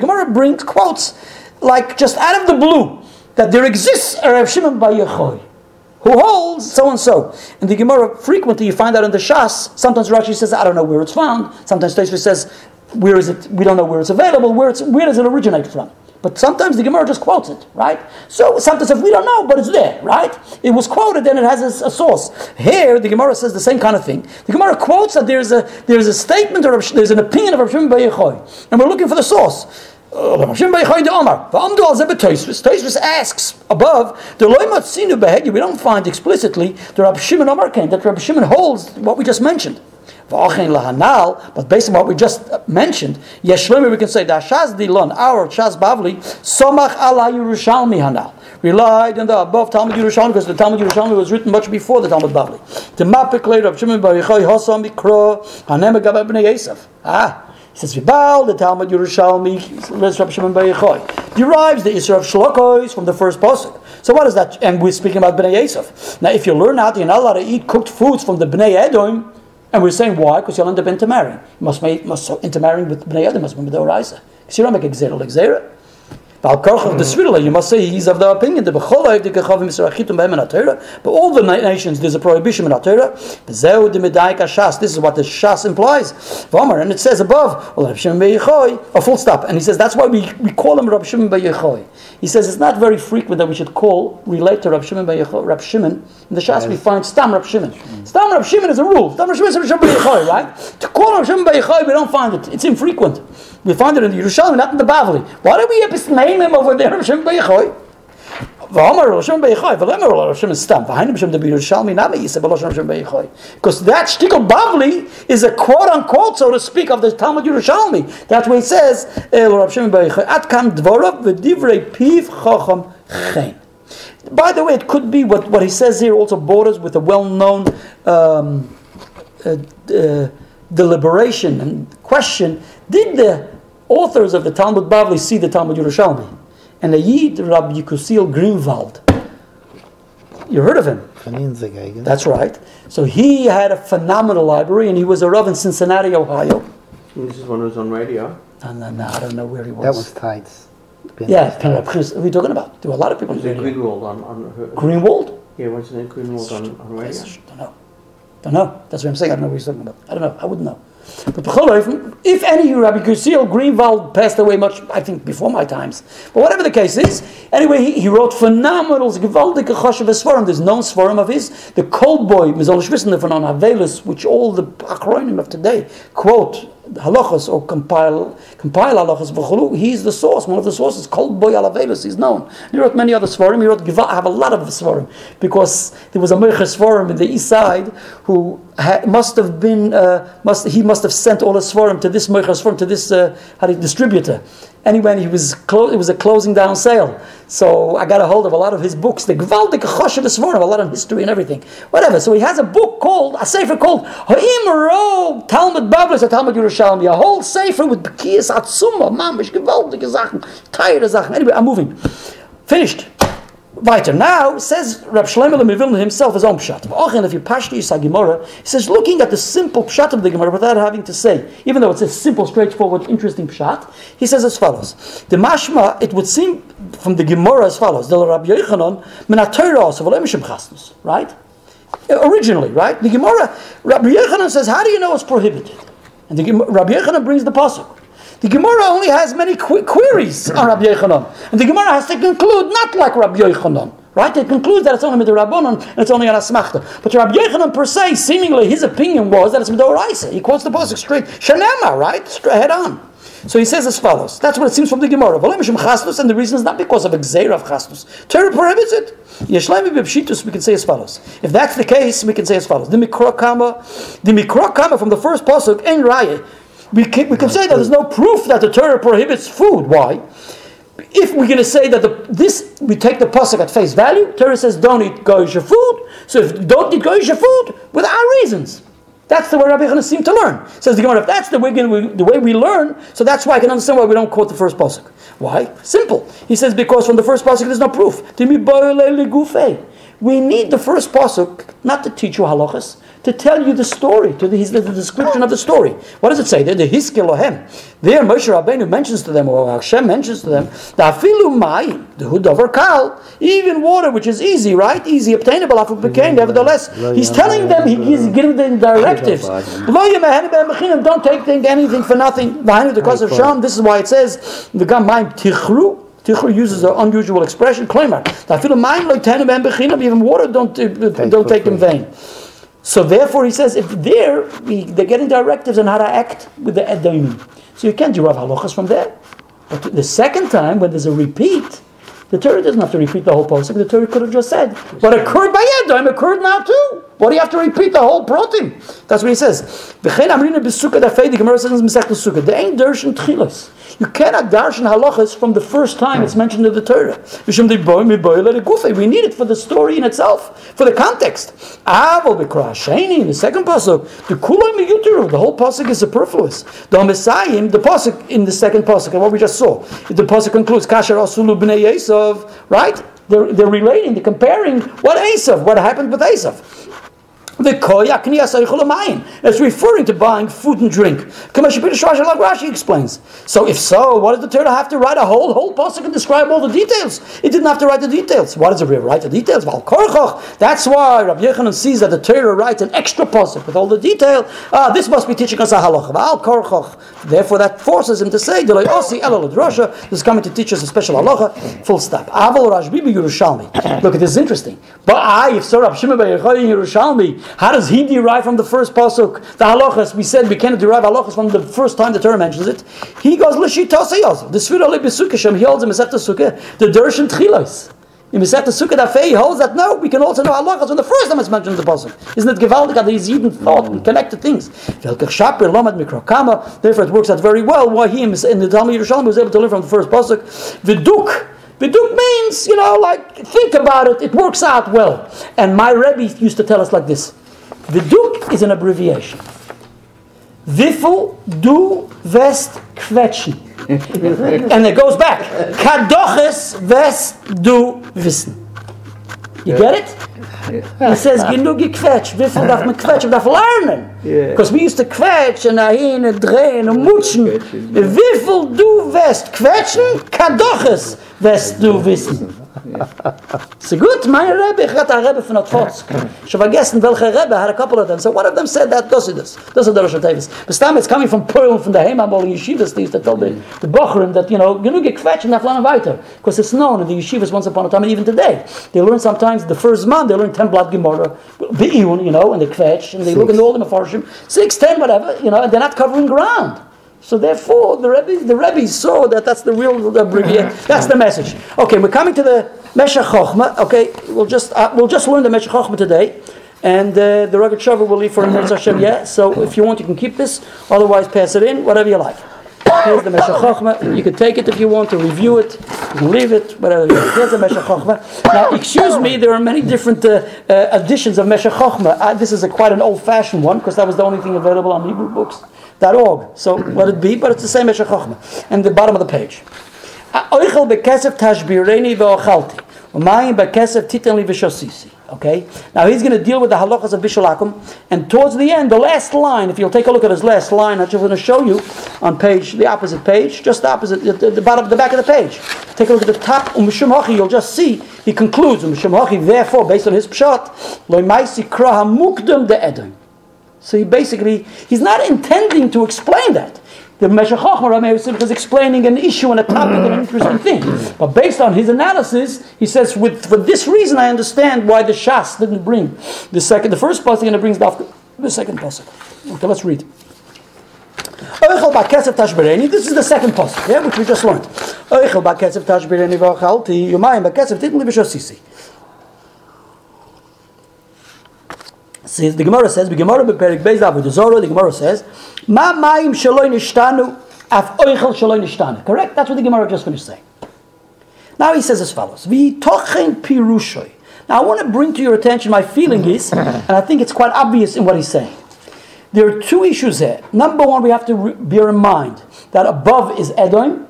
Gemara brings quotes like just out of the blue, that there exists a Rav Shimon Bar who holds so and so. And the Gemara, frequently you find that in the Shas. Sometimes Rashi says, I don't know where it's found. Sometimes Tosfos says, where is it? We don't know where it's available. Where it's where does it originate from? But sometimes the Gemara just quotes it, right? So sometimes if we don't know, but it's there, right? It was quoted and it has a, a source. Here, the Gemara says the same kind of thing. The Gemara quotes that there's a there's a statement or there's an opinion of Rav Shimon Bar and we're looking for the source. Uh, Rav Shimon Bar Yochai Omar. V'amdu asks above the loy matzinu behedya. We don't find explicitly the Rav Shimon Omar came that Rav Shimon holds what we just mentioned. But based on what we just mentioned, Yeshlomi we can say that Shaz Dilon, our Shaz Bavli, Somach ala Yerushalmi hanal. Relied on the above Talmud Yerushalmi because the Talmud Yerushalmi was written much before the Talmud Bavli. The Mapik later of Shimon Bar Hosam Mikro Hanem. Ah. He says, Vibal, the Talmud Yerushalmi, Res Rabbi Shimon Bar Yochai, derives the Isra of Shlokos from the first pasuk. So what is that? And we're speaking about Bnei Yosef. Now, if you learn out, you're not allowed to eat cooked foods from the Bnei Edom, and we're saying why? Because you'll end up intermarrying. You must make must intermarrying with Bnei be with Oraisa. Because you don't make a Gzera Gzera. Val Korchov the Svidla, you must say he's of the opinion that Becholav the Kechavim Yisrachitum Be'em in Torah. But all the nations there's a prohibition in Torah. Zeu de Medaik Shas. This is what the Shas implies. V'Omer, and it says above, well, Rav Shimon Bar a oh, full stop. And he says that's why we, we call him Rav Shimon Yochai. He says it's not very frequent that we should call relate to Rav Shimon Yochai, Rav Shimon. In the Shas we find Stam Rav Shimon. Stam Rav Shimon is a rule. Stam Rav Shimon is Rav Shimon Yochai, right? To call Rav Shimon Yochai, we don't find it. It's infrequent. We find it in the Yerushalmi, not in the Bavli. Why do we have him over there, Bar Yochai. Because that shtickle Bavli is a quote unquote, so to speak, of the Talmud Yerushalmi. That's where it says, chen. By the way, it could be what, what he says here also borders with a well-known um, uh, uh, deliberation and question. Did the authors of the Talmud Bavli see the Talmud Yerushalmi? And the Yid Rabbi Yekusiel Greenwald. You heard of him? That's right. So he had a phenomenal library, and he was a Rav in Cincinnati, Ohio. This is one who's on radio. No, no, no, I don't know where he was. That was tights. yeah. Kind of, what are we talking about? There were a lot of people. Is in it radio. Greenwald on, on her, Greenwald? Yeah, what's his name? Greenwald on, on radio. I Don't know. Don't know. That's what I'm saying. I don't know what he's talking about. I don't know. I wouldn't know. But if any Rabbi Kusil Greenwald passed away much, I think, before my times. But whatever the case is, anyway, he, he wrote phenomenal, gewaltige Choshev Svarim. There's known Svarim of his. The Kol Bo, Mizolish Wissen von Havelis, which all the acronym of today quote halachas or compile compile halachas v'chulu. He's the source, one of the sources. Kol Bo Al Aveilus, he's known. He wrote many other svarim. He wrote Giva- I have a lot of svarim because there was a Merches svarim in the east side who ha- must have been uh, must he must have sent all his svarim to this Merches svarim to this uh, distributor. Anyway, he was clo- it was a closing down sale. So I got a hold of a lot of his books, the Gvaldik Choshev Svarim, a lot of history and everything. Whatever. So he has a book called, a sefer called Ha'im Ro Talmud Bablis, a Talmud Yerushalmi, a whole sefer with Bekiyas Atzuma, Mamish, Gewaltige Sachen, tired Sachen. Anyway, I'm moving. Finished. Weiter. Now, says Rab Shlomo Lemivilna himself, his own pshat. V'ochen, if you pass pashti Yisag Gemara, he says, looking at the simple pshat of the Gemara without having to say, even though it's a simple, straightforward, interesting pshat, he says as follows. The mashma, it would seem from the Gemara as follows. The Rabbi Yochanan, min. Right? Uh, originally, right? The Gemara, Rabbi Yochanan says, how do you know it's prohibited? And the Rabbi Yochanan brings the pasuk. The Gemara only has many qu- queries on Rabbi Yochanan. And the Gemara has to conclude not like Rabbi Yochanan. Right? It concludes that it's only Midrabanon and it's only an Asmachta. But Rabbi Yochanan per se, seemingly his opinion was that it's Midoraisa. He quotes the Pasuk straight. Shanema, right? Straight head on. So he says as follows. That's what it seems from the Gemara. And the reason is not because of a of Chasnus. Torah prohibits it. Yeshlaimi Bepshitus, we can say as follows. If that's the case, we can say as follows. The Mikra Kama, the Mikra Kama from the first Pasuk, Ein Raya. We can, we can say that there's no proof that the Torah prohibits food. Why? If we're going to say that the, this, we take the pasuk at face value, Torah says don't eat goyish food. So if you don't eat goyish food, without reasons. That's the way Rabbi Yochanan seemed to learn. Says the Gemara, if that's the way, we, the way we learn, so that's why I can understand why we don't quote the first pasuk. Why? Simple. He says because from the first pasuk there's no proof. We need the first pasuk not to teach you halachas, to tell you the story, to the, the, the description of the story. What does it say? the Hiskil Lohem. There, Moshe Rabbeinu mentions to them, or Hashem mentions to them, the afilu mayim, the hudover kal, even water, which is easy, right? Easy obtainable, afu became, mm-hmm. nevertheless. He's telling them, he, he's giving them directives. Lo yemehen ben mechinim, Don't take anything for nothing. Behind the cause of Sham, this is why it says, the gam mayim tichru, Tichur uses an unusual expression, Klemer. I feel a mind like ben bechinam, even water don't, uh, don't take in vain. So therefore, he says, if there, we, they're getting directives on how to act with the Edomim. So you can't derive halachas from there. But the second time, when there's a repeat, the Torah doesn't have to repeat the whole posuk. The Torah could have just said, "What occurred by Edom occurred now too." What do you have to repeat the whole protein? That's what he says. V'chein b'sukkah dafei. The Gemara says in. They ain't darshan tchilas. You cannot darshan halachas from the first time it's mentioned in the Torah. We need it for the story in itself, for the context. Avol b'krasheni. The second pasuk. The miyutiru. The whole pasuk is superfluous. The the pasuk in the second pasuk, and what we just saw. The pasuk concludes kasher asulu b'nei Yisov. Right? They're, they're relating, they're comparing what Esav, what happened with Esav. It's referring to buying food and drink. Rashi explains. So if so, what does the Torah have to write a whole whole pasuk and describe all the details? It didn't have to write the details. Why does it write the details? That's why Rabbi Yochanan sees that the Torah writes an extra pasuk with all the detail. Ah, this must be teaching us a halacha. Therefore, that forces him to say, This is coming to teach us a special halacha. Full stop. Look, this is interesting. But I, if Sir Rabbi Shimon Yerushalmi how does he derive from the first pasuk? The halachas, we said we can't derive halachas from the first time the Torah mentions it. He goes, L'shitosayos. The Sfira Lebesukashem, he holds in Masechta Sukkah, the Dershan Tchilos. In Masechta Sukkah Dafei, he holds that no, we can also know halachas when the first time it's mentioned in the pasuk. Isn't it gewaldig that he's Eden thought and connected things? Therefore, it works out very well why he in the Talmud Yerushalmi was able to learn from the first pasuk. Viduk. Viduk means, you know, like, think about it, it works out well. And my Rebbe used to tell us like this Viduk is an abbreviation. Wiffel, du, west, quetschen. and it goes back. Kadoches, west, du, wissen. You get it? Yeah. He says, genug gequetscht. Wie viel darf man quetschen? darf lernen. Because we used to quetsch und dahin und drehen und mutschen. Wie viel du wirst quetschen, kann doch es, wirst du wissen. So good, my Rebbe, ich hatte einen Rebbe von Otfotsk. Ich habe vergessen, welcher Rebbe, had a couple of them. So one of them said that, ist das. Das ist der Rosh Tevis. But Stam, it's coming from Pearl, from the Heimabol yeshivas, these that told the, the Bochrim that, you know, you genug gequetscht und darf lernen weiter. Because it's known in the yeshivas once upon a time, and even today. They learn sometimes, the first month, they learn 10 blood Gemara, Be'iyun, you know, and they quetch, and they look in all the Mefarshim, 6, 10, whatever, you know, and they're not covering ground. So therefore, the Rebbe, the Rebbe saw that that's the real abbreviation. [laughs] That's the message. Okay, we're coming to the Meshech Chochmah. Okay, we'll just uh, we'll just learn the Meshech Chochmah today, and uh, the Rugged Shavu will leave for Mirz Hashem. Yeah. So if you want, you can keep this. Otherwise, pass it in. Whatever you like. Here's the Meshech Chochmah. You can take it if you want to review it. You can leave it. Whatever. Here's the Meshech Chochmah. Now, excuse me. There are many different uh, uh, editions of Meshech Chochmah. Uh, this is a quite an old-fashioned one because that was the only thing available on Hebrew books. .org. So let it be, but it's the same as Chochma. And the bottom of the page. Oichel bekesef tashbireni ve'ochalti. Umayim bekesef titenli v'shosisi. Okay? Now he's going to deal with the halachas of Bishalakum. And towards the end, the last line, if you'll take a look at his last line, I'm just going to show you on page, the opposite page, just opposite, the, the bottom, the back of the page. Take a look at the top, Umishum Hachi, you'll just see, he concludes, Umishum therefore, based on his pshat, Loimaisi kraha mukdum de edom. So he basically, he's not intending to explain that. The Meshech Chochmah is explaining an issue and a topic and an interesting thing. But based on his analysis, he says, with, for this reason I understand why the Shas didn't bring the second, the first pasuk and it brings the, the second pasuk. Okay, let's read. This is the second pasuk, yeah, which we just learned. Says the Gemara says, the Gemara beperik beis avodah zoro. The Gemara says, ma mayim shaloi nishtanu af oichel shaloi nishtanu. Correct. That's what the Gemara just finished saying. Now he says as follows: V'tochen pirushoy. Now I want to bring to your attention my feeling [laughs] is, and I think it's quite obvious in what he's saying. There are two issues here. Number one, we have to re- bear in mind that above is Edom,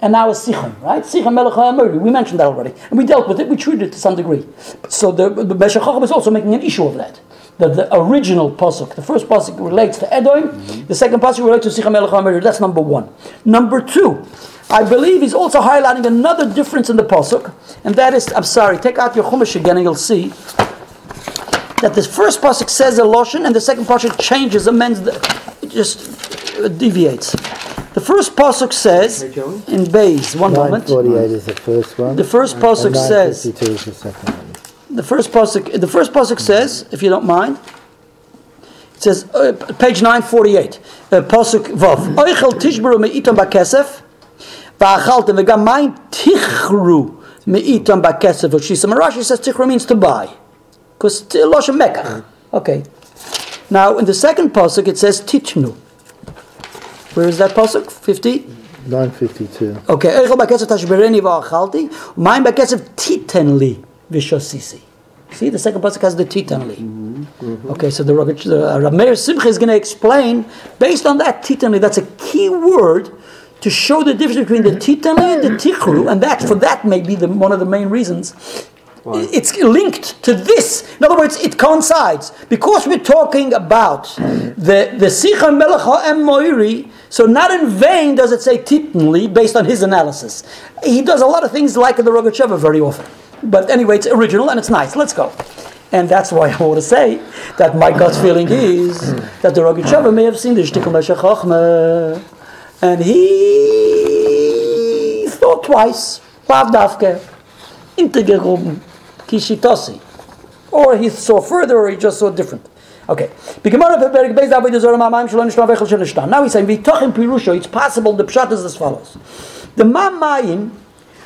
and now a Sichon, right? Sichon Melech. We mentioned that already. And we dealt with it, we treated it to some degree. So the, the is also making an issue of that. That the original Pasuk, the first Pasuk relates to Edom, the second Pasuk relates to Sichon Melech HaMori. That's number one. Number two, I believe he's also highlighting another difference in the Pasuk, and that is, I'm sorry, take out your Chumash again and you'll see that the first pasuk says a lashon and the second pasuk changes, amends, the, it just uh, deviates. The first pasuk says in Bays. One moment. 948 is the first one. The first and pasuk says. 952 is the second one. The first pasuk. The first pasuk says, if you don't mind, it says uh, page nine forty eight. Uh, pasuk vav. Oichel tishbaru meitam bakesef, va'achaltem v'gam mayim tichru meitam bakesef. Shisa Rashi says tichru means to buy, because loshem mekach. Okay. Now in the second pasuk it says titnu. Where is that pasuk? Fifty. 952. Okay, Eichel bakesef tashbereni va'achalti, mayim bakesef titenli v'shosisi. See, the second pasuk has the titanli. Okay, so the, the uh, Rav Meir Simcha is going to explain, based on that titanli, that's a key word to show the difference between the titanli and the tichru, and that, for that, may be the, one of the main reasons. It's linked to this. In other words, it coincides. Because we're talking about the, the Sicha Melech HaEm Moiri, so not in vain does it say titanli based on his analysis. He does a lot of things like the Rogachover very often. But anyway, it's original and it's nice. Let's go. And that's why I want to say that my gut feeling is that the Rogachover may have seen the Shtickle Meshech Chochmah, and he thought twice. Lav Davke, Intergehoben, Kishitosi. Or he saw further, or he just saw different. Okay. Now he's saying, "V'tochen pirusho." It's possible. The pshat is as follows: The mamayim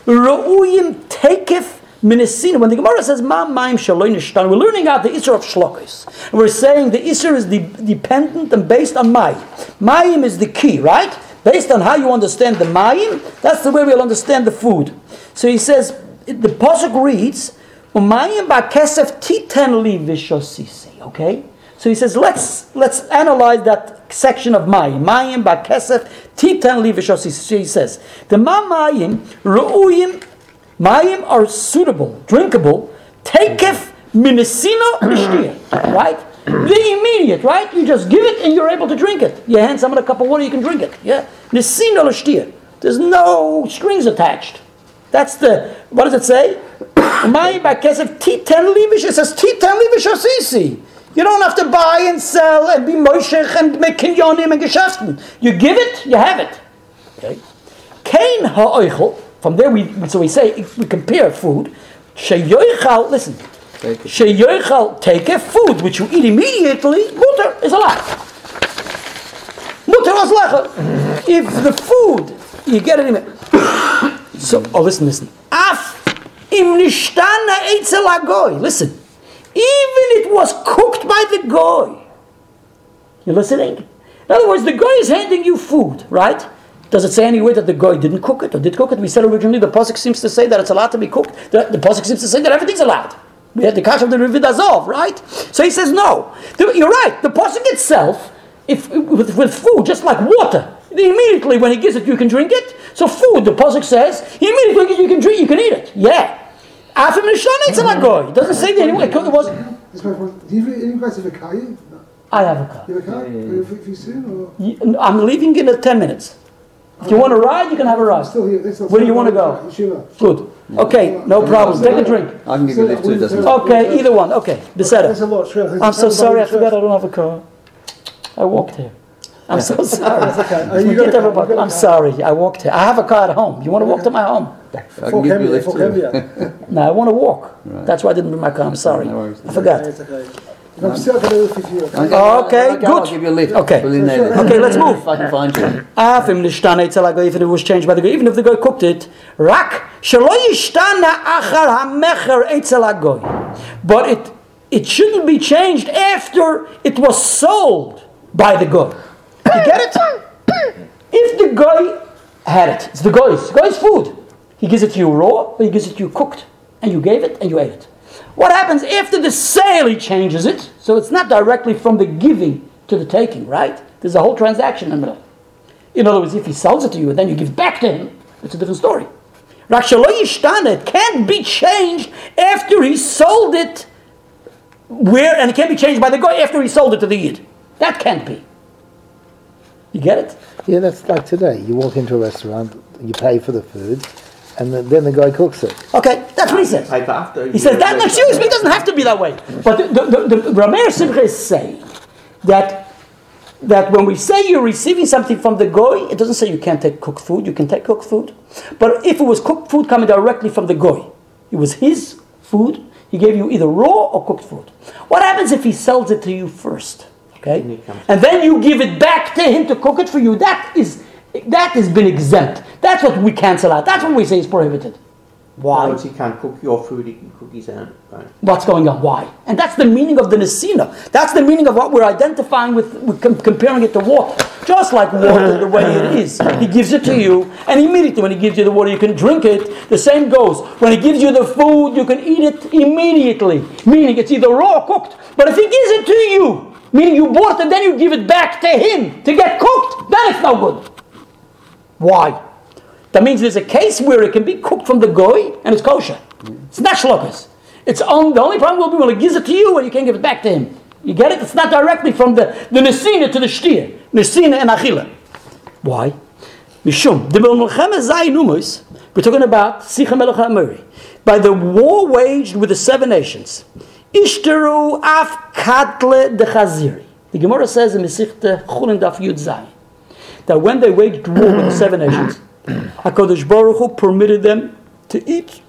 ro'uyim takef minesina. When the Gemara says mamayim shaloi nishtan, we're learning out the isser of shlokos, and we're saying the isser is de- dependent and based on mayim. Mayim is the key, right? Based on how you understand the mayim, that's the way we'll understand the food. So he says the pasuk reads, "Umayim ba'kesef titen li v'shosisi." Okay. So he says, let's let's analyze that section of mayim. Mayim ba'kesef titan li v'shosisi. So he says, the ma mayim ru'uyim mayim are suitable, drinkable. Takef minisino mishtia. Right? The immediate, right? You just give it and you're able to drink it. You hand someone a cup of water, you can drink it. Yeah? L'shtia. There's no strings attached. That's the, what does it say? Mayim ba'kesef titan li v'sh- It says titan li v'shosisi. You don't have to buy and sell and be moishech and make kinyonim and geschäften. You give it, you have it. Okay. Kain ha'oichel, from there we, so we say, if we compare food, sheyoichal, listen, sheyoichal, take a food which you eat immediately, mutter is a allowed. Mutter was lecha. If the food, you get it in [coughs] So, oh listen, listen. Af im nishtana eitzel agoy. Listen. Even it was cooked by the goy. You listening? In other words, the goy is handing you food, right? Does it say anywhere that the guy didn't cook it or did cook it? We said originally the pasuk seems to say that it's allowed to be cooked. The, the pasuk seems to say that everything's allowed. We had the kash of the Rivid Azov, right? So he says no. The- You're right. The pasuk itself, if with, with food, just like water, immediately when he gives it, you can drink it. So food, the pasuk says, immediately you can drink, it, you can eat it. Yeah. Afim Nishana, it's a goy. It doesn't say that anywhere. It was. This. Do you, you guys have a car? You I have a car. have a car? Are you for, for soon or? You- I'm leaving in uh, 10 minutes. If you want to ride, you can have a ride. Still here. This Where do you want to go? Shiva. Good. Okay, no problem. Take a drink. I can give you a lift too, doesn't? Okay, either one. Okay, There's Beseda. a lot. Sure. I'm so sorry, I forgot I don't have a car. I walked here. I'm so sorry. You got Forget a car, everybody. you got a I'm sorry, I walked here. I have a car at home. You want to walk to my home? I can give you a lift too. [laughs] No, I want to walk. That's why I didn't bring my car. I'm sorry. No worries. I forgot. It's okay. I'm still going to lift you. Okay, Okay, I'll good. give you a lift. Okay. We'll in there. Okay, let's move. If I can find you. Ah, Afim nishtana etzel hagoy, if it was changed by the goy, even if the goy cooked it, rak shelo yishtana achar hamecher etzel hagoy. But it it shouldn't be changed after it was sold by the goy. You get it? If the guy had it, it's the guy's, guy's food. He gives it to you raw, or he gives it to you cooked, and you gave it and you ate it. What happens after the sale? He changes it, so it's not directly from the giving to the taking, right? There's a whole transaction in the middle. In other words, if he sells it to you and then you give back to him, It's a different story. It can't be changed after he sold it where, and it can't be changed by the guy after he sold it to the Yid. That can't be. You get it? Yeah, that's like today. You walk into a restaurant, you pay for the food, and then, then the guy cooks it. Okay, that's what he says. Like He says that, no, seriously, it doesn't have to be that way. But the, the, the, the Rameir Simcha is saying that, that when we say you're receiving something from the goy, it doesn't say you can't take cooked food, you can take cooked food. But if it was cooked food coming directly from the goy, it was his food, he gave you either raw or cooked food. What happens if he sells it to you first? Okay? And then you give it back to him to cook it for you. That is that has been exempt. That's what we cancel out. That's what we say is prohibited. Why? Once he can't cook your food, he can cook his own. Right. what's going on, why. And that's the meaning of the Nesina. That's the meaning of what we're identifying with, with com- comparing it to water. Just like water, the way it is. He gives it to you, and immediately when he gives you the water, you can drink it. The same goes. When he gives you the food, you can eat it immediately. Meaning it's either raw or cooked. But if he gives it to you, meaning you bought it, and then you give it back to him to get cooked, then it's no good. Why? That means there's a case where it can be cooked from the goy and it's kosher. It's not shlokas. It's on, the only problem will be when he gives it to you and you can't give it back to him. You get it? It's not directly from the, the nesina to the shtir. Nesina and achila. Why? Mishum. We're talking about Sicha Melech. By the war waged with the seven nations. Ishtaru af katle de chaziri. The Gemara says in Mesichte Chulin Daf Yud Zayin that when they waged war with the seven nations, HaKadosh Baruch Hu permitted them to eat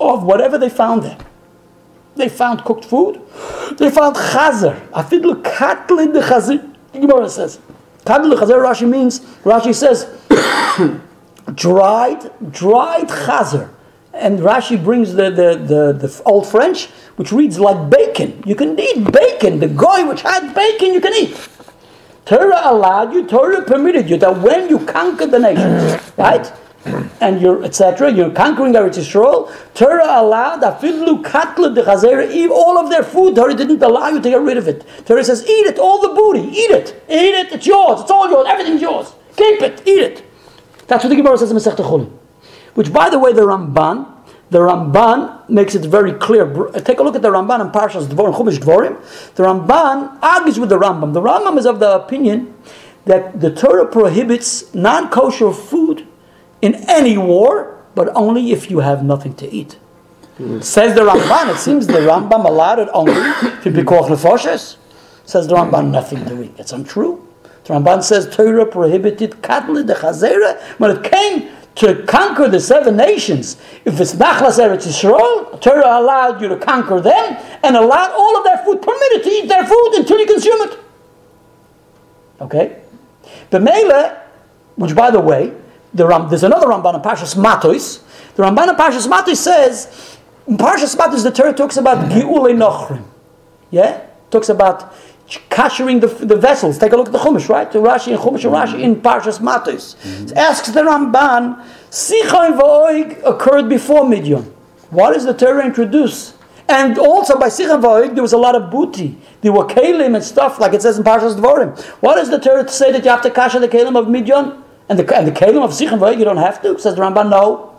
of whatever they found there. They found cooked food. They found chazer. Afidlu katlin de chazer. Gemara says. Katlin de chazer, Rashi means, Rashi says, [coughs] dried, dried chazer. And Rashi brings the, the, the, the old French, which reads like bacon. You can eat bacon. The goy which had bacon, you can eat. Torah allowed you, Torah permitted you that when you conquer the nations, [coughs] right? And you're etc. You're conquering Eretz Yisrael. Torah allowed afilu katla de chazera, eat all of their food. Torah didn't allow you to get rid of it. Torah says, eat it, all the booty, eat it, eat it. It's yours. It's all yours. Everything's yours. Keep it, eat it. That's what the Gemara says in Chulin. Which, by the way, the Ramban, the Ramban makes it very clear. Take a look at the Ramban in Parshas Dvorim, Chumash Dvorim. The Ramban argues with the Rambam. The Rambam is of the opinion that the Torah prohibits non-kosher food in any war, but only if you have nothing to eat. Says the Ramban. It seems the Rambam allowed it only to be called nefoshes. Says the Ramban, nothing to eat. It's untrue. The Ramban says Torah prohibited kadli de when it came to conquer the seven nations. If it's nachlas eretz Yisrael, Torah allowed you to conquer them and allowed all of their food, permitted to eat their food until you consume it. Okay? The Mele, which by the way, the Ram, there's another Ramban in Parshas Matos. The Ramban in Parshas Matos says, in Parshas Matos the Torah talks about Gi'ulei Nochrim. Yeah? Talks about kashering the, the vessels. Take a look at the Chumash, right? The Rashi and Chumash and Rashi mm-hmm. in Parshas Matos. Mm-hmm. Asks the Ramban, Sichon V'oig occurred before Midian. What does the Torah introduce? And also by Sichon V'oig there was a lot of booty. There were kalim and stuff like it says in Parshas Dvorim. What does the Torah say that you have to kasher the kalim of Midian? And the, and the kalim of Sichon V'oig you don't have to? Says the Ramban, no.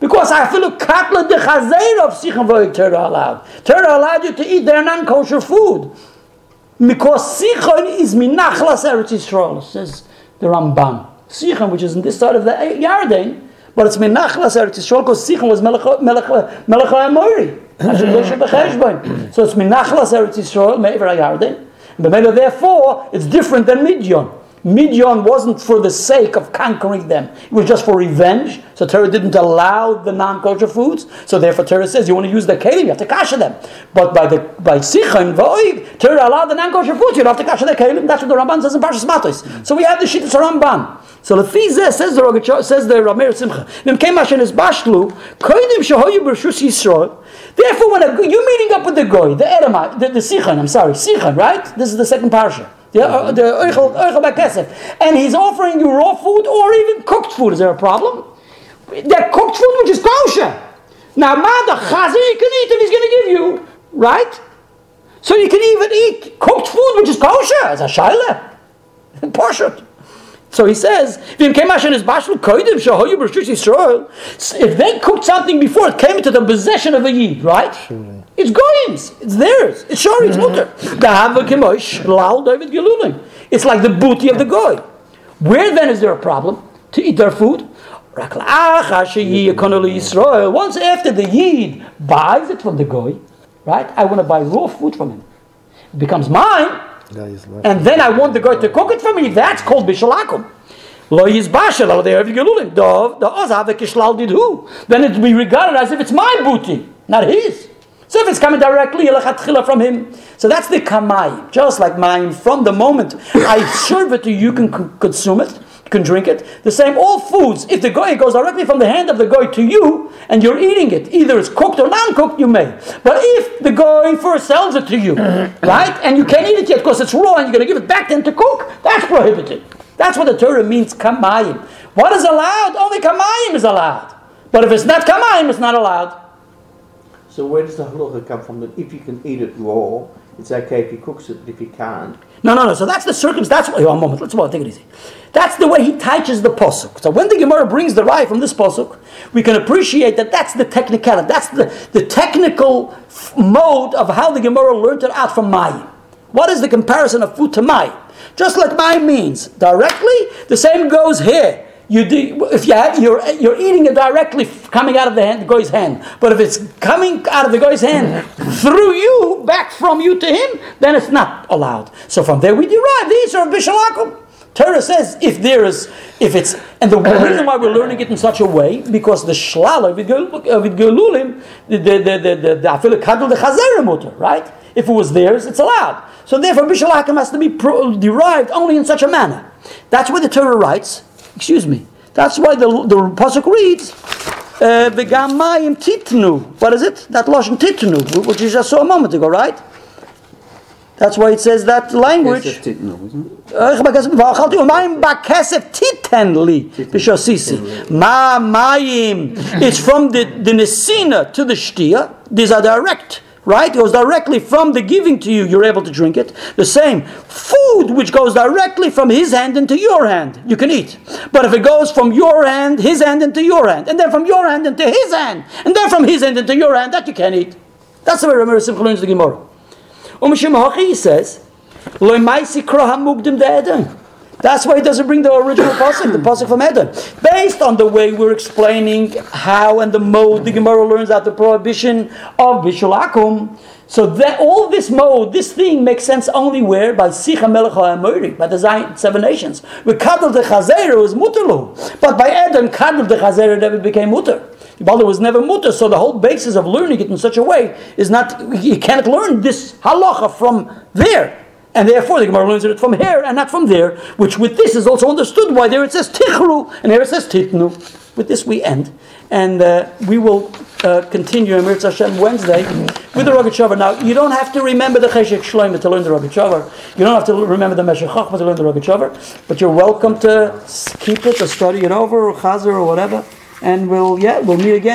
Because I feel katla de chazer of Sichon V'oig Torah allowed. Torah allowed you to eat their non-kosher food. Because Sichon is minachlas Eretz Yisrael, says the Ramban. Sichon, which is on this side of the Yarden, but it's minachlas Eretz Yisrael because Sichon was Melech Melech Melech So it's minachlas Eretz Yisrael, Me'ever maybe therefore, it's different than Midian. Midian wasn't for the sake of conquering them. It was just for revenge. So Torah didn't allow the non-kosher foods. So therefore Torah says you want to use the kelim, you have to kasha them. But by the by Sichon, V'oig, Torah allowed the non-kosher foods, you don't have to kasha the kelim. That's what the Ramban says in Parshas Matos. So we have the Shittas Ramban. So Lefizeh says the Rogachow, says the Rameir Simcha. Bashlu. Therefore, when a, you're meeting up with the goy, the Edomite, the, the Sichon, I'm sorry, Sichon, right? This is the second parsha. The, Eichel Bakesef. And he's offering you raw food or even cooked food. Is there a problem? That cooked food which is kosher. Now, the chazer you can eat if he's going to give you, right? So you can even eat cooked food which is kosher. It's a shaila. [laughs] Portion. So he says, "V'im came Hashem is bashlu koidim shahoyu b'rishus Yisrael." If they cooked something before it came into the possession of a yid, right? It's goyim's. It's theirs. It's shori. It's mutter. Da'ava kemosh lal David gelulim. It's like the booty of the goy. Where then is there a problem to eat their food? Rak la'achar sheyi yekonu Yisrael. Once after the yid buys it from the goy, right? I want to buy raw food from him. It becomes mine. No, he's left. And then I want the goy to cook it for me. That's called bishalakum. Lo yizbashel al de'er v'gelulim. Dov, the ozav v'kishlal did who? Then it will be regarded as if it's my booty, not his. So if it's coming directly from him, so that's the kamayim. Just like mine, from the moment I serve it to you, you can consume it, you can drink it. The same, all foods. If the goy goes directly from the hand of the goy to you, and you're eating it, either it's cooked or non-cooked, you may. But if the goy first sells it to you, [coughs] right, and you can't eat it yet because it's raw, and you're going to give it back to him to cook, that's prohibited. That's what the Torah means, kamayim. What is allowed? Only kamayim is allowed. But if it's not kamayim, it's not allowed. So where does the halacha come from that if you can eat it raw, it's okay if he cooks it, but if you can't, No, no, no. So that's the circumstance. That's one oh, moment. Let's take it easy. That's the way he touches the posuk. So when the Gemara brings the right from this posuk, we can appreciate that that's the technicality. That's the, the technical f- mode of how the Gemara learned it out from Mayim. What is the comparison of food to Mayim? Just like Mayim means directly, the same goes here. You do, if you have, you're, you're eating it directly coming out of the, hand, the guy's hand. But if it's coming out of the guy's hand through you, back from you to him, then it's not allowed. So from there we derive these are bishalakum. Torah says if there is, if it's, and the reason why we're learning it in such a way because the shlala with uh, gelulim, the the the the the the afilu the chazer mutter, right? If it was theirs, it's allowed. So therefore, bishalakim has to be pro- derived only in such a manner. That's why the Torah writes. Excuse me. That's why the, the Pasuk reads, eh, V'gam mayim titnu. What is it? That Lashon titnu, which you just saw a moment ago, right? That's why it says that language. It's eh, from the, the Nesina to the Shtia. These are direct right? It goes directly from the giving to you, you're able to drink it. The same. Food which goes directly from his hand into your hand, you can eat. But if it goes from your hand, his hand into your hand, and then from your hand into his hand, and then from his hand into your hand, that you can't eat. That's the way Rameir Simcha learns the Gemara. Umashim Hachi says, That's why he doesn't bring the original pasuk, the pasuk from Eden, based on the way we're explaining how and the mode the Gemara learns out the prohibition of bishulakum. So that all this mode, this thing makes sense only where by Sicha Melech HaAmori, by the Zion, seven nations. We Kadol the Chazer was mutalu, but by Eden Kadol the Chazer never became mutar. Balder was never mutter, so the whole basis of learning it in such a way is not, you cannot learn this halacha from there. And therefore the Gemara learns it from here and not from there, which with this is also understood why there it says tichru and here it says titnu. With this we end. And uh, we will uh, continue in Mirz Hashem Wednesday with the Rogachover. Now, you don't have to remember the Cheshek Shloime to learn the Rogachover. You don't have to remember the Meshech Chochmah to learn the Rogachover. But you're welcome to keep it to study it over or chazer or whatever. And we'll, yeah, we'll meet again.